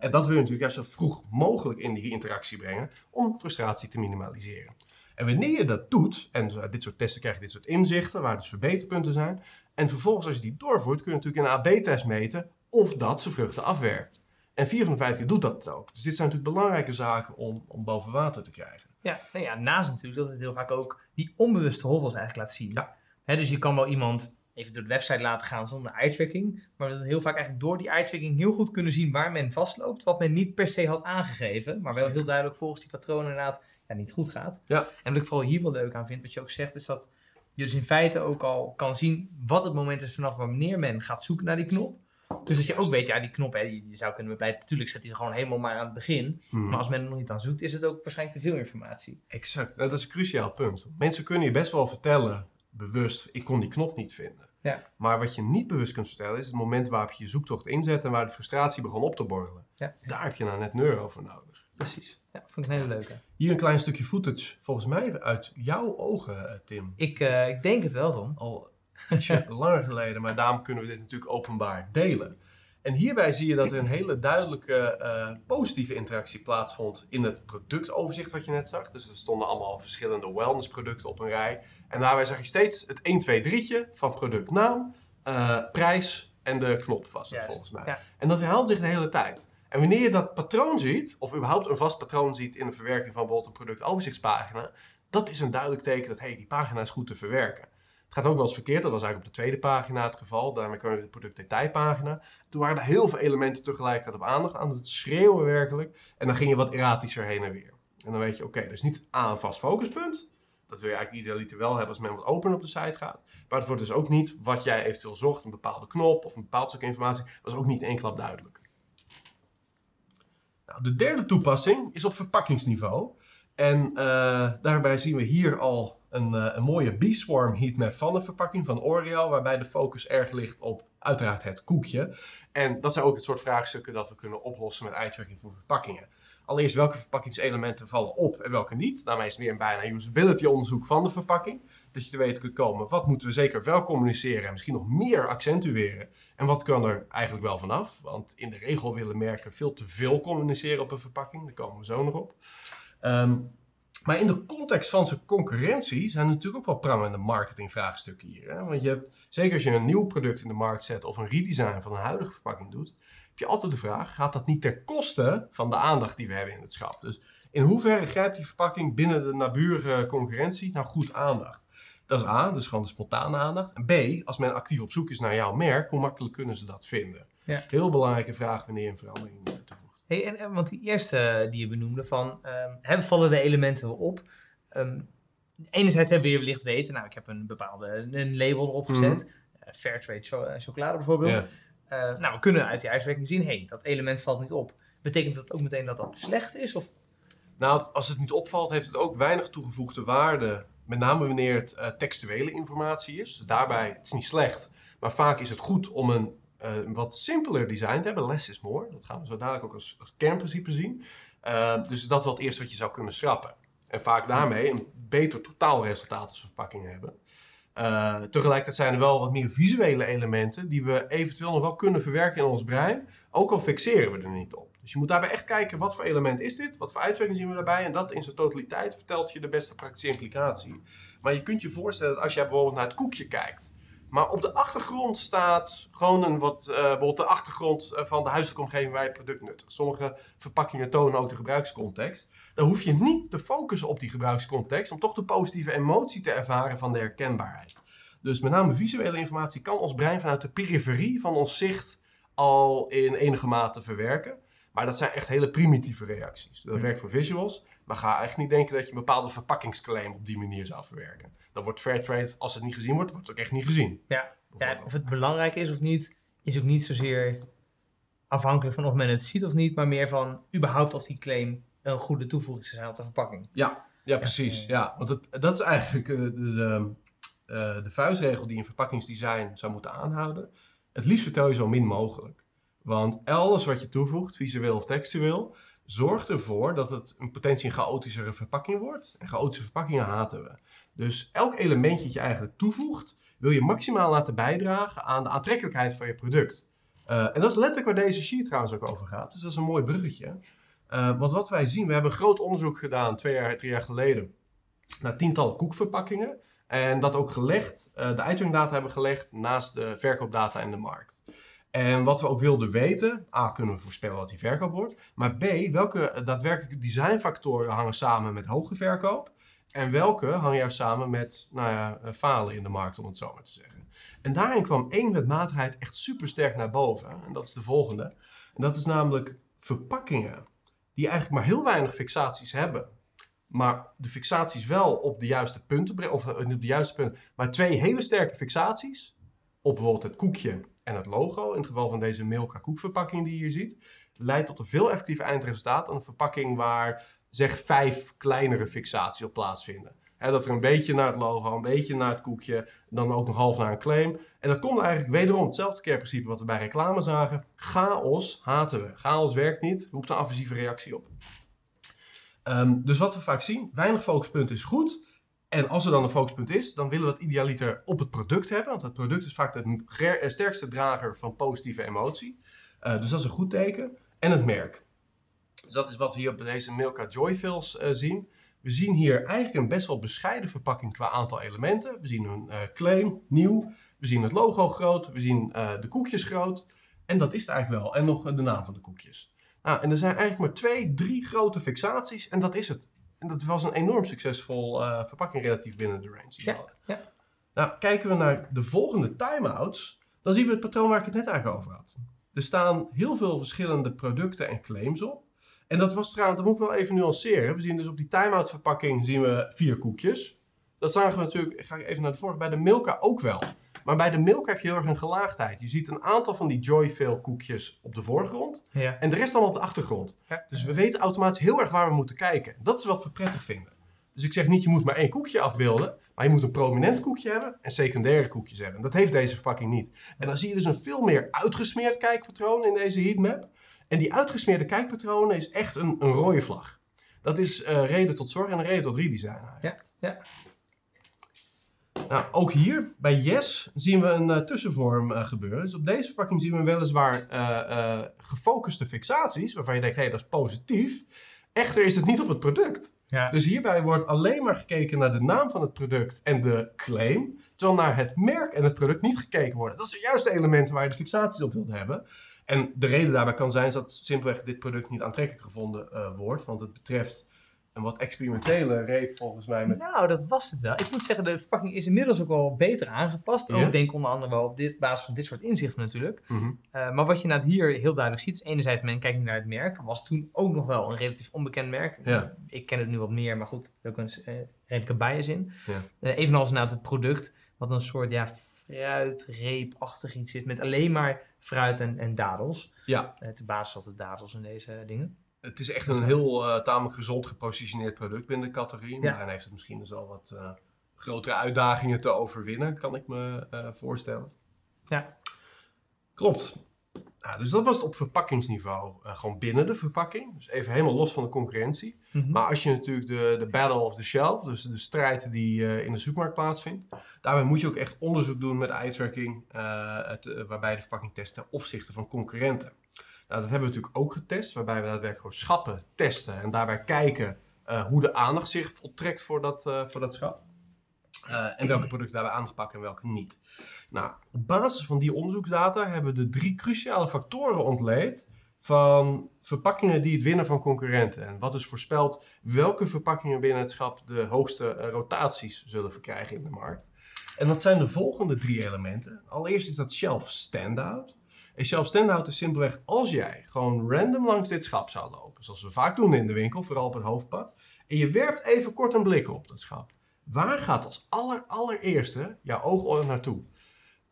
[SPEAKER 1] En dat wil je natuurlijk juist zo vroeg mogelijk in die interactie brengen om frustratie te minimaliseren. En wanneer je dat doet, en dit soort testen krijg je dit soort inzichten, waar dus verbeterpunten zijn. En vervolgens, als je die doorvoert, kun je natuurlijk in een AB-test meten of dat zijn vruchten afwerkt. En 4 van de 5 keer doet dat het ook. Dus dit zijn natuurlijk belangrijke zaken om, om boven water te krijgen.
[SPEAKER 2] Ja, nou ja, naast natuurlijk dat het heel vaak ook die onbewuste hobbels eigenlijk laat zien.
[SPEAKER 1] Ja.
[SPEAKER 2] Dus je kan wel iemand even door de website laten gaan zonder eye-tracking. Maar dat heel vaak eigenlijk door die eye-tracking heel goed kunnen zien waar men vastloopt. Wat men niet per se had aangegeven. Maar wel heel duidelijk volgens die patronen inderdaad ja, niet goed gaat.
[SPEAKER 1] Ja.
[SPEAKER 2] En wat ik vooral hier wel leuk aan vind, wat je ook zegt, is dat je dus in feite ook al kan zien wat het moment is vanaf wanneer men gaat zoeken naar die knop. Dus dat je ook weet, ja, die knop, hè, die, die zou kunnen bepleiten. Natuurlijk zet hij er gewoon helemaal maar aan het begin.
[SPEAKER 1] Hmm.
[SPEAKER 2] Maar als men er nog niet aan zoekt, is het ook waarschijnlijk te veel informatie.
[SPEAKER 1] Exact, dat is een cruciaal punt. Mensen kunnen je best wel vertellen, bewust, ik kon die knop niet vinden.
[SPEAKER 2] Ja.
[SPEAKER 1] Maar wat je niet bewust kunt vertellen, is het moment waarop je je zoektocht inzet en waar de frustratie begon op te borrelen.
[SPEAKER 2] Ja.
[SPEAKER 1] Daar heb je nou net neuro voor nodig.
[SPEAKER 2] Precies. Ja, vond ik een hele leuke.
[SPEAKER 1] Hier een klein stukje footage, volgens mij uit jouw ogen, eh, Tim.
[SPEAKER 2] Ik, uh, ik denk het wel, Tom.
[SPEAKER 1] Al ietsje langer geleden, maar daarom kunnen we dit natuurlijk openbaar delen. En hierbij zie je dat er een hele duidelijke uh, positieve interactie plaatsvond in het productoverzicht wat je net zag. Dus er stonden allemaal verschillende wellnessproducten op een rij. En daarbij zag je steeds het 1, 2, 3'tje van productnaam, uh, prijs en de knop was het volgens mij.
[SPEAKER 2] Ja.
[SPEAKER 1] En dat herhaalt zich de hele tijd. En wanneer je dat patroon ziet, of überhaupt een vast patroon ziet in de verwerking van bijvoorbeeld een productoverzichtspagina, dat is een duidelijk teken dat hey, die pagina is goed te verwerken. Het gaat ook wel eens verkeerd, dat was eigenlijk op de tweede pagina het geval. Daarmee we de productdetailpagina. Toen waren er heel veel elementen tegelijkertijd op aandacht aan het schreeuwen werkelijk. En dan ging je wat erratischer heen en weer. En dan weet je, oké, okay, dus niet A, een vast focuspunt. Dat wil je eigenlijk idealiter wel hebben als men wat open op de site gaat. Maar het wordt dus ook niet wat jij eventueel zocht, een bepaalde knop of een bepaald stuk informatie. Dat is ook niet in één klap duidelijk. Nou, de derde toepassing is op verpakkingsniveau. En eh, daarbij zien we hier al een, uh, een mooie B-Swarm heatmap van de verpakking van Oreo, waarbij de focus erg ligt op uiteraard het koekje. En dat zijn ook het soort vraagstukken dat we kunnen oplossen met eye-tracking voor verpakkingen. Allereerst, welke verpakkingselementen vallen op en welke niet? Daarmee is het meer een bijna usability onderzoek van de verpakking. Dat je te weten kunt komen, wat moeten we zeker wel communiceren en misschien nog meer accentueren. En wat kan er eigenlijk wel vanaf? Want in de regel willen merken veel te veel communiceren op een verpakking. Daar komen we zo nog op. Ehm, maar in de context van zijn concurrentie zijn er natuurlijk ook wel prangende marketingvraagstukken hier. Hè? Want je hebt, zeker als je een nieuw product in de markt zet of een redesign van een huidige verpakking doet, heb je altijd de vraag: gaat dat niet ten koste van de aandacht die we hebben in het schap? Dus in hoeverre grijpt die verpakking binnen de naburige concurrentie nou goed aandacht? Dat is A, dus gewoon de spontane aandacht. En B, als men actief op zoek is naar jouw merk, hoe makkelijk kunnen ze dat vinden?
[SPEAKER 2] Ja.
[SPEAKER 1] Heel belangrijke vraag wanneer je een verandering eh, toevoegt.
[SPEAKER 2] Hey, en, en, want die eerste eh, die je benoemde van, um, hebben vallen de elementen wel op? Um, enerzijds hebben we wellicht weten, nou ik heb een bepaalde een label erop gezet, mm Fairtrade cho chocolade bijvoorbeeld.
[SPEAKER 1] Ja.
[SPEAKER 2] Uh, nou, we kunnen uit die uitwerking zien, hé, hey, dat element valt niet op. Betekent dat ook meteen dat dat slecht is? Of?
[SPEAKER 1] Nou, als het niet opvalt, heeft het ook weinig toegevoegde waarde. Met name wanneer het uh, textuele informatie is. Dus daarbij, het is niet slecht, maar vaak is het goed om een uh, wat simpeler design te hebben. Less is more. Dat gaan we zo dadelijk ook als, kernprincipe zien. Uh, dus dat is wel het eerste wat je zou kunnen schrappen. En vaak daarmee een beter totaalresultaat als verpakking hebben. Tegelijkertijd zijn er wel wat meer visuele elementen die we eventueel nog wel kunnen verwerken in ons brein. Ook al fixeren we er niet op. Dus je moet daarbij echt kijken wat voor element is dit, wat voor uitwerking zien we daarbij. En dat in zijn totaliteit vertelt je de beste praktische implicatie. Maar je kunt je voorstellen dat als je bijvoorbeeld naar het koekje kijkt. Maar op de achtergrond staat gewoon een wat, uh, bijvoorbeeld de achtergrond van de huiselijke omgeving waar je product nuttigt. Sommige verpakkingen tonen ook de gebruikscontext. Dan hoef je niet te focussen op die gebruikscontext om toch de positieve emotie te ervaren van de herkenbaarheid. Dus met name visuele informatie kan ons brein vanuit de periferie van ons zicht al in enige mate verwerken. Maar dat zijn echt hele primitieve reacties. Dat werkt voor visuals, maar ga echt niet denken dat je een bepaalde verpakkingsclaim op die manier zou verwerken. Dan wordt Fairtrade, als het niet gezien wordt, wordt het ook echt niet gezien.
[SPEAKER 2] Ja. ja, of het belangrijk is of niet, is ook niet zozeer afhankelijk van of men het ziet of niet, maar meer van überhaupt als die claim een goede toevoeging zou zijn op de verpakking.
[SPEAKER 1] Ja, ja precies. Ja, want het, dat is eigenlijk de, de, de, uh, de vuistregel die een verpakkingsdesign zou moeten aanhouden. Het liefst vertel je zo min mogelijk. Want alles wat je toevoegt, visueel of textueel, zorgt ervoor dat het een potentie chaotischere verpakking wordt. En chaotische verpakkingen haten we. Dus elk elementje dat je eigenlijk toevoegt, wil je maximaal laten bijdragen aan de aantrekkelijkheid van je product. Uh, en dat is letterlijk waar deze sheet trouwens ook over gaat. Dus dat is een mooi bruggetje. Uh, want wat wij zien, we hebben een groot onderzoek gedaan twee jaar, drie jaar geleden naar tientallen koekverpakkingen. En dat ook gelegd, uh, de uitwingdata hebben gelegd naast de verkoopdata in de markt. En wat we ook wilden weten, A, kunnen we voorspellen wat die verkoop wordt. Maar B, welke daadwerkelijke designfactoren hangen samen met hoge verkoop. En welke hangen juist samen met nou ja, falen in de markt, om het zo maar te zeggen. En daarin kwam één wetmatigheid echt super sterk naar boven. En dat is de volgende. En dat is namelijk verpakkingen die eigenlijk maar heel weinig fixaties hebben. Maar de fixaties wel op de juiste punten, of op de juiste punten, maar twee hele sterke fixaties. Op bijvoorbeeld het koekje en het logo. In het geval van deze Milka koekverpakking die je hier ziet. Leidt tot een veel effectiever eindresultaat dan een verpakking waar zeg vijf kleinere fixaties op plaatsvinden. Dat er een beetje naar het logo, een beetje naar het koekje, dan ook nog half naar een claim. En dat komt eigenlijk wederom hetzelfde kernprincipe wat we bij reclame zagen. Chaos haten we. Chaos werkt niet, roept een aversieve reactie op. Um, dus wat we vaak zien, weinig focuspunten is goed. En als er dan een focuspunt is, dan willen we het idealiter op het product hebben. Want het product is vaak de sterkste drager van positieve emotie. Uh, dus dat is een goed teken. En het merk. Dus dat is wat we hier op deze Milka Joyfills uh, zien. We zien hier eigenlijk een best wel bescheiden verpakking qua aantal elementen. We zien een claim, nieuw. We zien het logo groot. We zien de koekjes groot. En dat is het eigenlijk wel. En nog de naam van de koekjes. Nou, en er zijn eigenlijk maar twee, drie grote fixaties. En dat is het. En dat was een enorm succesvol uh, verpakking relatief binnen de range.
[SPEAKER 2] Ja, ja.
[SPEAKER 1] Nou, kijken we naar de volgende timeouts. Dan zien we het patroon waar ik het net eigenlijk over had. Er staan heel veel verschillende producten en claims op. En dat was trouwens, dat moet ik wel even nuanceren. We zien dus op die time-out verpakking zien we vier koekjes. Dat zagen we natuurlijk, ga ik even naar de vorige, bij de Milka ook wel. Maar bij de milk heb je heel erg een gelaagdheid. Je ziet een aantal van die Joyfeel koekjes op de voorgrond
[SPEAKER 2] Ja.
[SPEAKER 1] en de rest allemaal op de achtergrond.
[SPEAKER 2] Ja.
[SPEAKER 1] Dus we weten automatisch heel erg waar we moeten kijken. Dat is wat we prettig vinden. Dus ik zeg niet, je moet maar één koekje afbeelden. Maar je moet een prominent koekje hebben en secundaire koekjes hebben. Dat heeft deze verpakking niet. En dan zie je dus een veel meer uitgesmeerd kijkpatroon in deze heatmap. En die uitgesmeerde kijkpatronen is echt een, een rode vlag. Dat is eh, reden tot zorg en een reden tot redesign.
[SPEAKER 2] Ja, ja.
[SPEAKER 1] Nou, ook hier bij Yes zien we een eh, tussenvorm eh, gebeuren. Dus op deze verpakking zien we weliswaar eh, gefocuste fixaties, waarvan je denkt, hé, hey, dat is positief. Echter is het niet op het product.
[SPEAKER 2] Ja.
[SPEAKER 1] Dus hierbij wordt alleen maar gekeken naar de naam van het product en de claim, terwijl naar het merk en het product niet gekeken wordt. Dat zijn juist de elementen waar je de fixaties op wilt hebben. En de reden daarbij kan zijn dat simpelweg dit product niet aantrekkelijk gevonden wordt, want het betreft een wat experimentele reep volgens mij met
[SPEAKER 2] Nou, dat was het wel. Ik moet zeggen, de verpakking is inmiddels ook wel beter aangepast.
[SPEAKER 1] Ja?
[SPEAKER 2] Ook denk ik onder andere wel op dit, basis van dit soort inzichten natuurlijk.
[SPEAKER 1] Mhm.
[SPEAKER 2] Eh, maar wat je inderdaad hier heel duidelijk ziet, is enerzijds men kijkt naar het merk. Was toen ook nog wel een relatief onbekend merk.
[SPEAKER 1] Ja.
[SPEAKER 2] Ik ken het nu wat meer, maar goed, er ook een uh, redelijke bias in.
[SPEAKER 1] Ja.
[SPEAKER 2] Eh, evenals inderdaad het product, wat een soort ja, fruitreepachtig iets is. Met alleen maar fruit en, en dadels.
[SPEAKER 1] Ja.
[SPEAKER 2] Het is basis altijd dadels in deze dingen.
[SPEAKER 1] Het is echt een heel uh, tamelijk gezond gepositioneerd product binnen de categorie.
[SPEAKER 2] Ja.
[SPEAKER 1] Maar hij heeft het misschien dus al wat uh, grotere uitdagingen te overwinnen, kan ik me uh, voorstellen.
[SPEAKER 2] Ja.
[SPEAKER 1] Klopt. Nou, dus dat was het op verpakkingsniveau, gewoon binnen de verpakking. Dus even helemaal los van de concurrentie.
[SPEAKER 2] Mhm.
[SPEAKER 1] Mm -hmm. Maar als je natuurlijk de, de battle of the shelf, dus de strijd die in de supermarkt plaatsvindt, daarbij moet je ook echt onderzoek doen met eye-tracking, uh, het, waarbij de verpakking test ten opzichte van concurrenten. Nou, dat hebben we natuurlijk ook getest, waarbij we daadwerkelijk gewoon schappen testen en daarbij kijken uh, hoe de aandacht zich voltrekt voor dat, uh, voor dat schap. Uh, en welke producten daarbij aangepakt en welke niet. Nou, op basis van die onderzoeksdata hebben we de drie cruciale factoren ontleed van verpakkingen die het winnen van concurrenten. En wat dus voorspelt welke verpakkingen binnen het schap de hoogste rotaties zullen verkrijgen in de markt. En dat zijn de volgende drie elementen. Allereerst is dat shelf standout. Is simpelweg als jij gewoon random langs dit schap zou lopen, zoals we vaak doen in de winkel, vooral op het hoofdpad, en je werpt even kort een blik op dat schap. Waar gaat als aller, allereerste jouw oog naartoe?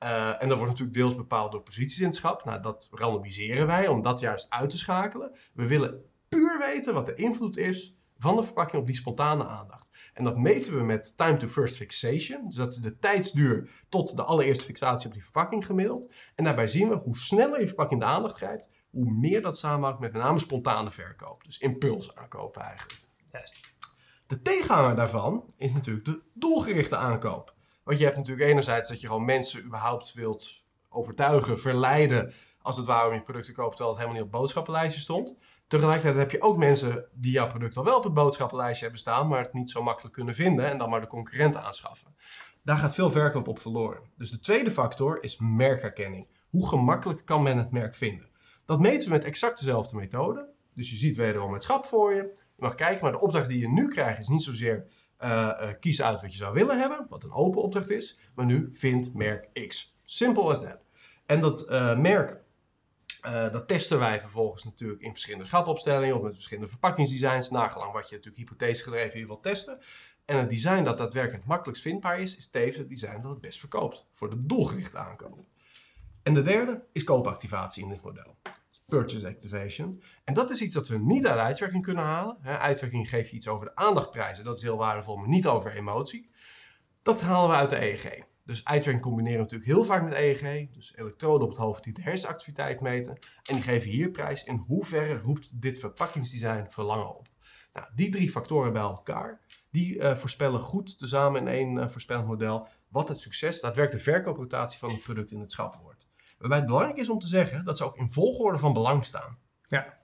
[SPEAKER 1] Uh, en dat wordt natuurlijk deels bepaald door posities in het schap. Nou, dat randomiseren wij om dat juist uit te schakelen. We willen puur weten wat de invloed is van de verpakking op die spontane aandacht. En dat meten we met time to first fixation. Dus dat is de tijdsduur tot de allereerste fixatie op die verpakking gemiddeld. En daarbij zien we hoe sneller je verpakking de aandacht grijpt, hoe meer dat samenhangt met met name spontane verkoop. Dus impuls aankopen eigenlijk.
[SPEAKER 2] Juist.
[SPEAKER 1] De tegenhanger daarvan is natuurlijk de doelgerichte aankoop. Want je hebt natuurlijk enerzijds dat je gewoon mensen überhaupt wilt overtuigen, verleiden, als het ware om je product te kopen, terwijl het helemaal niet op boodschappenlijstje stond. Tegelijkertijd heb je ook mensen die jouw product al wel op het boodschappenlijstje hebben staan, maar het niet zo makkelijk kunnen vinden en dan maar de concurrent aanschaffen. Daar gaat veel verkoop op verloren. Dus de tweede factor is merkherkenning. Hoe gemakkelijk kan men het merk vinden? Dat meten we met exact dezelfde methode. Dus je ziet wederom het schap voor je. Je mag kijken, maar de opdracht die je nu krijgt is niet zozeer uh, uh, kies uit wat je zou willen hebben, wat een open opdracht is, maar nu vind merk X. Simple as that. En dat uh, merk, dat testen wij vervolgens natuurlijk in verschillende schapopstellingen of met verschillende verpakkingsdesigns, nagelang wat je natuurlijk hypothese gedreven hier wilt testen. En het design dat daadwerkelijk het makkelijkst vindbaar is, is tevens het design dat het best verkoopt voor de doelgerichte aankoop. En de derde is koopactivatie in dit model purchase activation. En dat is iets dat we niet uit eye-tracking kunnen halen. Eye-tracking geeft je iets over de aandachtprijzen, dat is heel waardevol, maar niet over emotie. Dat halen we uit de EEG. Dus eye-tracking combineren we natuurlijk heel vaak met EEG, dus elektroden op het hoofd die de hersenactiviteit meten. En die geven hier prijs in hoeverre roept dit verpakkingsdesign verlangen op. Nou, die drie factoren bij elkaar, die uh, voorspellen goed tezamen in één uh, voorspellend model wat het succes, daadwerkelijk de verkooprotatie van het product in het schap wordt. Waarbij het belangrijk is om te zeggen dat ze ook in volgorde van belang staan.
[SPEAKER 2] Ja.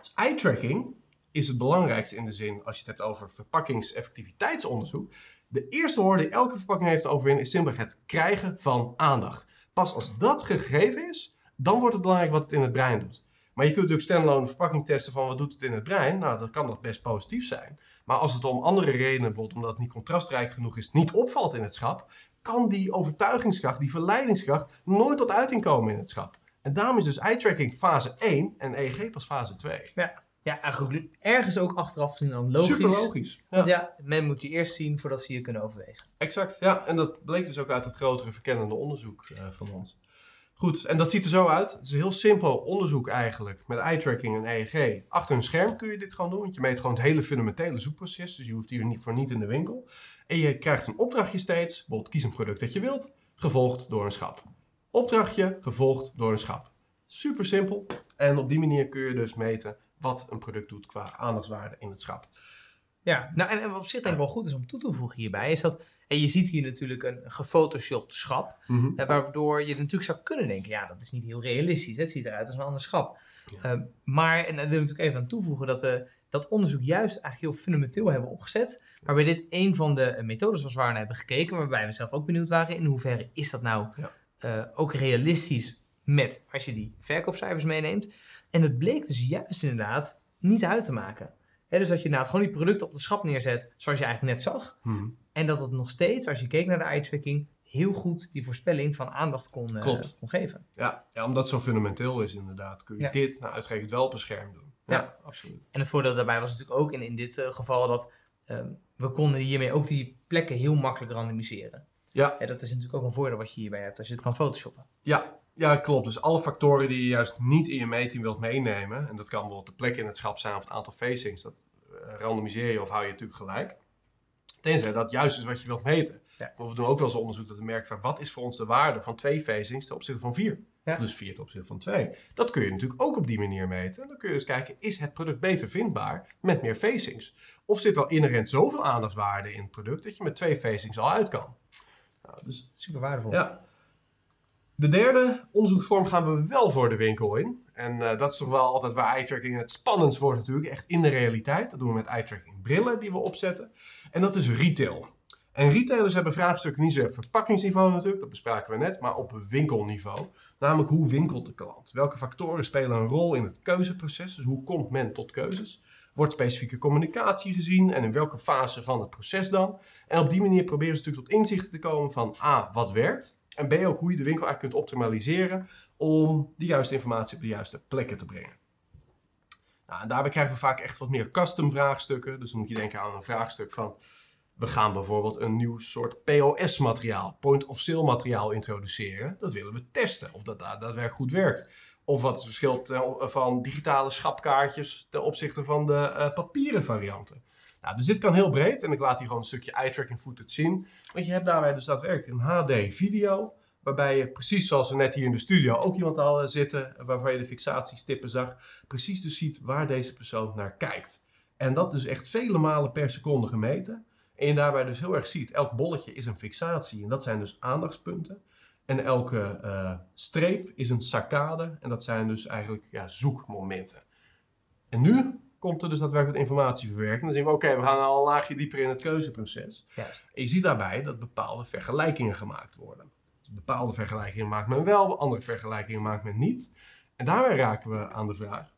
[SPEAKER 1] Dus eye-tracking is het belangrijkste in de zin, als je het hebt over verpakkingseffectiviteitsonderzoek. De eerste hoorde die elke verpakking heeft te overwinnen is simpelweg het krijgen van aandacht. Pas als dat gegeven is, dan wordt het belangrijk wat het in het brein doet. Maar je kunt natuurlijk standalone verpakking testen van wat doet het in het brein. Nou, dan kan dat best positief zijn. Maar als het om andere redenen, bijvoorbeeld omdat het niet contrastrijk genoeg is, niet opvalt in het schap, kan die overtuigingskracht, die verleidingskracht, nooit tot uiting komen in het schap. En daarom is dus eye-tracking fase 1 en EEG pas fase 2.
[SPEAKER 2] Ja, Ja, eigenlijk ergens ook achteraf gezien dan logisch.
[SPEAKER 1] Super logisch. Ja.
[SPEAKER 2] Want ja, men moet je eerst zien voordat ze je kunnen overwegen.
[SPEAKER 1] Exact, ja. En dat bleek dus ook uit het grotere verkennende onderzoek eh, van ons. Goed, en dat ziet er zo uit. Het is een heel simpel onderzoek eigenlijk. Met eye-tracking en EEG. Achter een scherm kun je dit gewoon doen. Want je meet gewoon het hele fundamentele zoekproces. Dus je hoeft hier niet, voor niet in de winkel. En je krijgt een opdrachtje steeds. Bijvoorbeeld kies een product dat je wilt. Gevolgd door een schap. Opdrachtje, gevolgd door een schap. Super simpel. En op die manier kun je dus meten wat een product doet qua aandachtswaarde in het schap.
[SPEAKER 2] Ja, nou en, en wat op zich denk ik wel goed is om toe te voegen hierbij, is dat, en je ziet hier natuurlijk een gefotoshopt schap, eh, waardoor je natuurlijk zou kunnen denken, ja, dat is niet heel realistisch, het ziet eruit als een ander schap.
[SPEAKER 1] Ja.
[SPEAKER 2] Eh, maar, en daar wil ik natuurlijk even aan toevoegen, dat we dat onderzoek juist eigenlijk heel fundamenteel hebben opgezet, waarbij dit een van de eh, methodes was waar we naar hebben gekeken, waarbij we zelf ook benieuwd waren, in hoeverre is dat nou
[SPEAKER 1] Ja.
[SPEAKER 2] eh, ook realistisch met, als je die verkoopcijfers meeneemt. En het bleek dus juist inderdaad niet uit te maken. Dus dat je inderdaad gewoon die producten op de schap neerzet, zoals je eigenlijk net zag.
[SPEAKER 1] Mhm.
[SPEAKER 2] En dat het nog steeds, als je keek naar de eye-tracking, heel goed die voorspelling van aandacht kon, eh,
[SPEAKER 1] Klopt.
[SPEAKER 2] kon geven.
[SPEAKER 1] Ja, ja, omdat het zo fundamenteel is inderdaad, kun je
[SPEAKER 2] Ja.
[SPEAKER 1] dit nou uitgerekend wel op een scherm doen. Ja,
[SPEAKER 2] Ja.
[SPEAKER 1] absoluut.
[SPEAKER 2] En het voordeel daarbij was natuurlijk ook in, in dit eh, geval dat ehm, we konden hiermee ook die plekken heel makkelijk randomiseren.
[SPEAKER 1] Ja.
[SPEAKER 2] En dat is natuurlijk ook een voordeel wat je hierbij hebt als je het kan photoshoppen.
[SPEAKER 1] Ja, ja, klopt. Dus alle factoren die je juist niet in je meting wilt meenemen, en dat kan bijvoorbeeld de plek in het schap zijn of het aantal facings, dat eh, randomiseer je of hou je natuurlijk gelijk. Tenzij dat juist is wat je wilt meten.
[SPEAKER 2] Ja.
[SPEAKER 1] Maar we doen ook wel eens onderzoek dat we merken van wat is voor ons de waarde van twee facings ten opzichte van vier.
[SPEAKER 2] Ja.
[SPEAKER 1] Dus vier ten opzichte van twee. Dat kun je natuurlijk ook op die manier meten. En dan kun je dus kijken, is het product beter vindbaar met meer facings? Of zit er al inherent zoveel aandachtswaarde in het product dat je met twee facings al uit kan? Nou, dus
[SPEAKER 2] Super waardevol.
[SPEAKER 1] ja. De derde onderzoeksvorm gaan we wel voor de winkel in. En eh, dat is toch wel altijd waar eye-tracking het spannendst wordt natuurlijk. Echt in de realiteit. Dat doen we met eye-tracking brillen die we opzetten. En dat is retail. En retailers hebben vraagstukken niet zo op verpakkingsniveau natuurlijk, dat bespraken we net, maar op winkelniveau. Namelijk hoe winkelt de klant? Welke factoren spelen een rol in het keuzeproces? Dus hoe komt men tot keuzes? Wordt specifieke communicatie gezien en in welke fase van het proces dan? En op die manier proberen ze natuurlijk tot inzichten te komen van A, wat werkt? En B, ook hoe je de winkel eigenlijk kunt optimaliseren om de juiste informatie op de juiste plekken te brengen. Nou, en daarbij krijgen we vaak echt wat meer custom vraagstukken. Dus dan moet je denken aan een vraagstuk van... We gaan bijvoorbeeld een nieuw soort POS-materiaal, point-of-sale materiaal introduceren. Dat willen we testen, of dat da- daadwerkelijk goed werkt. Of wat het verschil ten- van digitale schapkaartjes ten opzichte van de eh, papieren varianten. Nou, dus dit kan heel breed en ik laat hier gewoon een stukje eye-tracking footage zien. Want je hebt daarbij dus daadwerkelijk een HD-video, waarbij je precies zoals we net hier in de studio ook iemand al zitten, waarvan je de fixatiestippen zag, precies dus ziet waar deze persoon naar kijkt. En dat is echt vele malen per seconde gemeten. En je daarbij dus heel erg ziet, elk bolletje is een fixatie en dat zijn dus aandachtspunten. En elke eh, streep is een saccade en dat zijn dus eigenlijk ja, zoekmomenten. En nu komt er dus daadwerkelijk wat informatieverwerking. Dan zien we, oké, we gaan al een laagje dieper in het keuzeproces.
[SPEAKER 2] Juist.
[SPEAKER 1] En je ziet daarbij dat bepaalde vergelijkingen gemaakt worden. Dus bepaalde vergelijkingen maakt men wel, andere vergelijkingen maakt men niet. En daarbij raken we aan de vraag,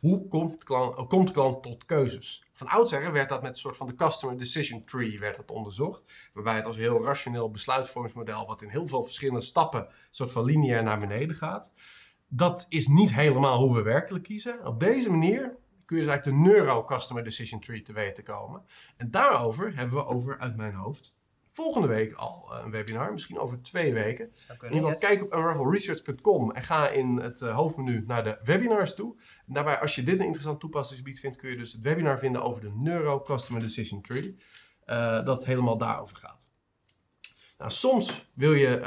[SPEAKER 1] hoe komt de klant, komt de klant tot keuzes? Van oudsher werd dat met een soort van de Customer Decision Tree werd dat onderzocht. Waarbij het als een heel rationeel besluitvormingsmodel, wat in heel veel verschillende stappen, een soort van lineair naar beneden gaat. Dat is niet helemaal hoe we werkelijk kiezen. Op deze manier kun je dus eigenlijk de Neuro Customer Decision Tree te weten komen. En daarover hebben we over uit mijn hoofd volgende week al eh, een webinar, misschien over twee weken. In ieder geval, kijk op unravelresearch.com en ga in het eh, hoofdmenu naar de webinars toe. En daarbij, als je dit een interessant toepassingsgebied vindt, kun je dus het webinar vinden over de Neuro Customer Decision Tree. eh, dat helemaal daarover gaat. Nou, soms wil je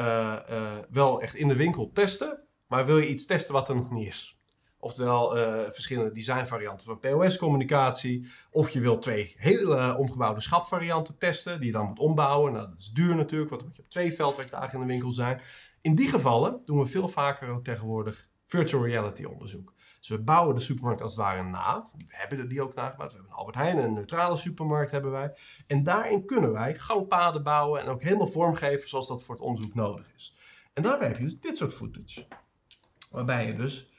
[SPEAKER 1] wel echt in de winkel testen, maar wil je iets testen wat er nog niet is. Oftewel eh, verschillende designvarianten van POS-communicatie. Of je wilt twee hele omgebouwde schapvarianten testen, die je dan moet ombouwen. Nou, dat is duur natuurlijk, want dan moet je op twee veldwerkdagen in de winkel zijn. In die gevallen doen we veel vaker ook tegenwoordig virtual reality onderzoek. Dus we bouwen de supermarkt als het ware na. We hebben die ook nagebouwd. We hebben een Albert Heijn, een neutrale supermarkt hebben wij. En daarin kunnen wij gangpaden bouwen en ook helemaal vormgeven zoals dat voor het onderzoek nodig is. En daarbij heb je dus dit soort footage. Waarbij je dus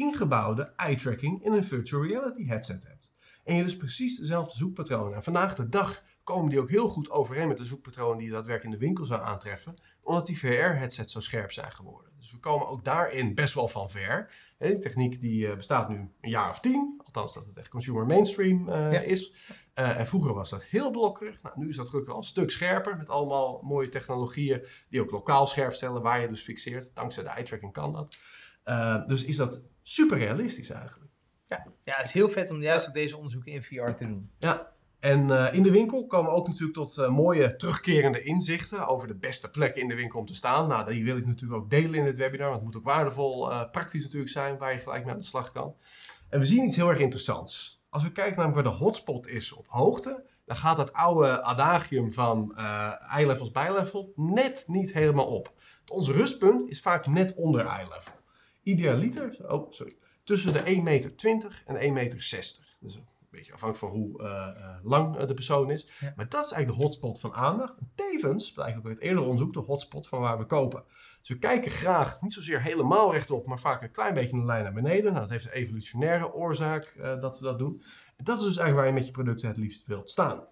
[SPEAKER 1] ingebouwde eye-tracking in een virtual reality headset hebt. En je dus precies dezelfde zoekpatronen. En vandaag de dag komen die ook heel goed overeen met de zoekpatronen die je daadwerkelijk in de winkel zou aantreffen. Omdat die VR-headsets zo scherp zijn geworden. Dus we komen ook daarin best wel van ver. En die techniek die eh, bestaat nu een jaar of tien. Althans, dat het echt consumer mainstream eh,
[SPEAKER 2] Ja.
[SPEAKER 1] is. Eh, en vroeger was dat heel blokkerig. Nou, nu is dat gelukkig al een stuk scherper. Met allemaal mooie technologieën die ook lokaal scherp stellen. Waar je dus fixeert. Dankzij de eye-tracking kan dat. Dus is dat super realistisch eigenlijk.
[SPEAKER 2] Ja, ja, het is heel vet om juist ook deze onderzoeken in VR te doen.
[SPEAKER 1] Ja. En eh, in de winkel komen we ook natuurlijk tot eh, mooie terugkerende inzichten over de beste plekken in de winkel om te staan. Nou, die wil ik natuurlijk ook delen in het webinar, want het moet ook waardevol, eh, praktisch natuurlijk zijn, waar je gelijk mee aan de slag kan. En we zien iets heel erg interessants. Als we kijken naar waar de hotspot is op hoogte, dan gaat dat oude adagium van eh eye levels bij level net niet helemaal op. Ons rustpunt is vaak net onder eye level. Idealiter, oh sorry, tussen de 1,20 meter en 1,60 meter. Dus een beetje afhankelijk van hoe eh, eh, lang eh, de persoon is.
[SPEAKER 2] Ja.
[SPEAKER 1] Maar dat is eigenlijk de hotspot van aandacht. En tevens, blijkt ook uit eerder onderzoek, de hotspot van waar we kopen. Dus we kijken graag niet zozeer helemaal rechtop, maar vaak een klein beetje een lijn naar beneden. Nou, dat heeft een evolutionaire oorzaak dat we dat doen. En dat is dus eigenlijk waar je met je producten het liefst wilt staan.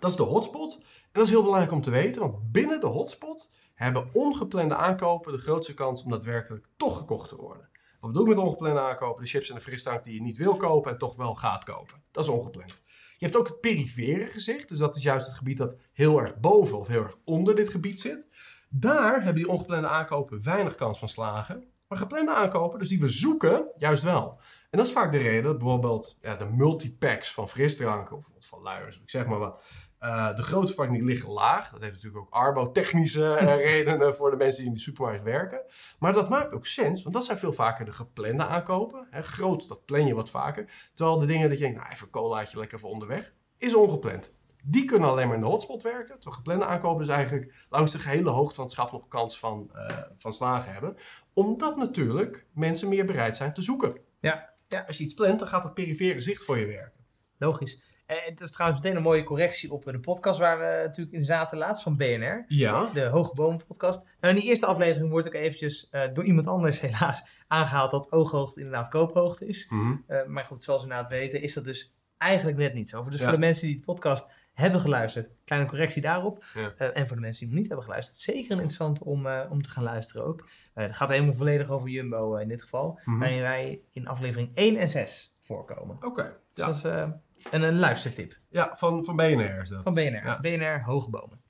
[SPEAKER 1] Dat is de hotspot. En dat is heel belangrijk om te weten, want binnen de hotspot hebben ongeplande aankopen de grootste kans om daadwerkelijk toch gekocht te worden. Wat bedoel ik met ongeplande aankopen? De chips en de frisdrank die je niet wil kopen en toch wel gaat kopen. Dat is ongepland. Je hebt ook het perifere gezicht, dus dat is juist het gebied dat heel erg boven of heel erg onder dit gebied zit. Daar hebben die ongeplande aankopen weinig kans van slagen. Maar geplande aankopen, dus die we zoeken, juist wel. En dat is vaak de reden dat bijvoorbeeld ja, de multipacks van frisdranken of van luiers, ik zeg maar wat, eh, de grootste verpakkingen liggen laag. Dat heeft natuurlijk ook arbo-technische eh, redenen voor de mensen die in de supermarkt werken. Maar dat maakt ook sens, want dat zijn veel vaker de geplande aankopen. Hè, groot, dat plan je wat vaker. Terwijl de dingen dat je denkt, nou even een colaatje lekker voor onderweg, is ongepland. Die kunnen alleen maar in de hotspot werken. Terwijl geplande aankopen dus eigenlijk langs de gehele hoogte van het schap nog kans van, eh, van slagen hebben. Omdat natuurlijk mensen meer bereid zijn te zoeken.
[SPEAKER 2] Ja.
[SPEAKER 1] Ja, als je iets plant, dan gaat het perifere zicht voor je werken.
[SPEAKER 2] Logisch. En het is trouwens meteen een mooie correctie op de podcast waar we natuurlijk in zaten laatst van BNR.
[SPEAKER 1] Ja.
[SPEAKER 2] De Hoge Bomen podcast. Nou, in die eerste aflevering wordt ook eventjes eh, door iemand anders helaas aangehaald dat ooghoogte inderdaad koophoogte is.
[SPEAKER 1] Mhm.
[SPEAKER 2] Eh, maar goed, zoals we inderdaad weten is dat dus eigenlijk net niet zo. Dus
[SPEAKER 1] Ja.
[SPEAKER 2] voor de mensen die de podcast hebben geluisterd, kleine correctie daarop.
[SPEAKER 1] Ja.
[SPEAKER 2] Eh, en voor de mensen die hem niet hebben geluisterd, zeker interessant om, eh, om te gaan luisteren ook. Eh het gaat helemaal volledig over Jumbo eh, in dit geval.
[SPEAKER 1] Mhm.
[SPEAKER 2] Waarin wij in aflevering 1 en 6 voorkomen.
[SPEAKER 1] Oké.
[SPEAKER 2] Dus
[SPEAKER 1] Ja.
[SPEAKER 2] dat is eh, een, luistertip
[SPEAKER 1] ja, van, van BNR is dat.
[SPEAKER 2] van BNR.
[SPEAKER 1] Ja.
[SPEAKER 2] BNR Hoge Bomen.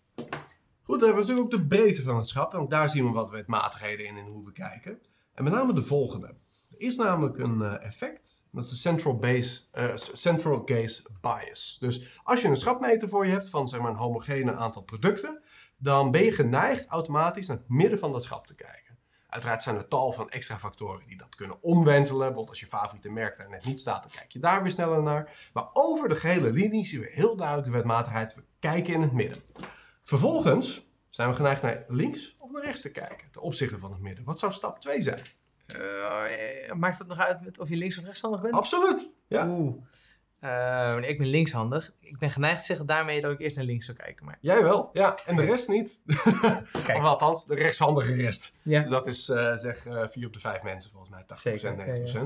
[SPEAKER 1] Goed, dan hebben we natuurlijk ook de breedte van het schap. En ook daar zien we wat wetmatigheden in en hoe we kijken. En met name de volgende. Er is namelijk een eh, effect. Dat is de central, base, eh, central gaze bias. Dus als je een schapmeter voor je hebt van zeg maar, een homogene aantal producten, dan ben je geneigd automatisch naar het midden van dat schap te kijken. Uiteraard zijn er tal van extra factoren die dat kunnen omwentelen. Bijvoorbeeld als je favoriete merk daar net niet staat, dan kijk je daar weer sneller naar. Maar over de gehele linie zien we heel duidelijk de wetmatigheid. We kijken in het midden. Vervolgens zijn we geneigd naar links of naar rechts te kijken, ten opzichte van het midden. Wat zou stap 2 zijn?
[SPEAKER 2] Eh, maakt het nog uit of je links of rechtshandig bent?
[SPEAKER 1] Absoluut. Ja.
[SPEAKER 2] Oeh. Eh, nee, ik ben linkshandig. Ik ben geneigd te zeggen daarmee dat ik eerst naar links zou kijken. Maar
[SPEAKER 1] Jij wel, ja. En de rest niet.
[SPEAKER 2] Kijk.
[SPEAKER 1] of althans, de rechtshandige rest.
[SPEAKER 2] ja,
[SPEAKER 1] Dus dat is eh, zeg eh 4 op de 5 mensen volgens mij, 80%,
[SPEAKER 2] Zeker,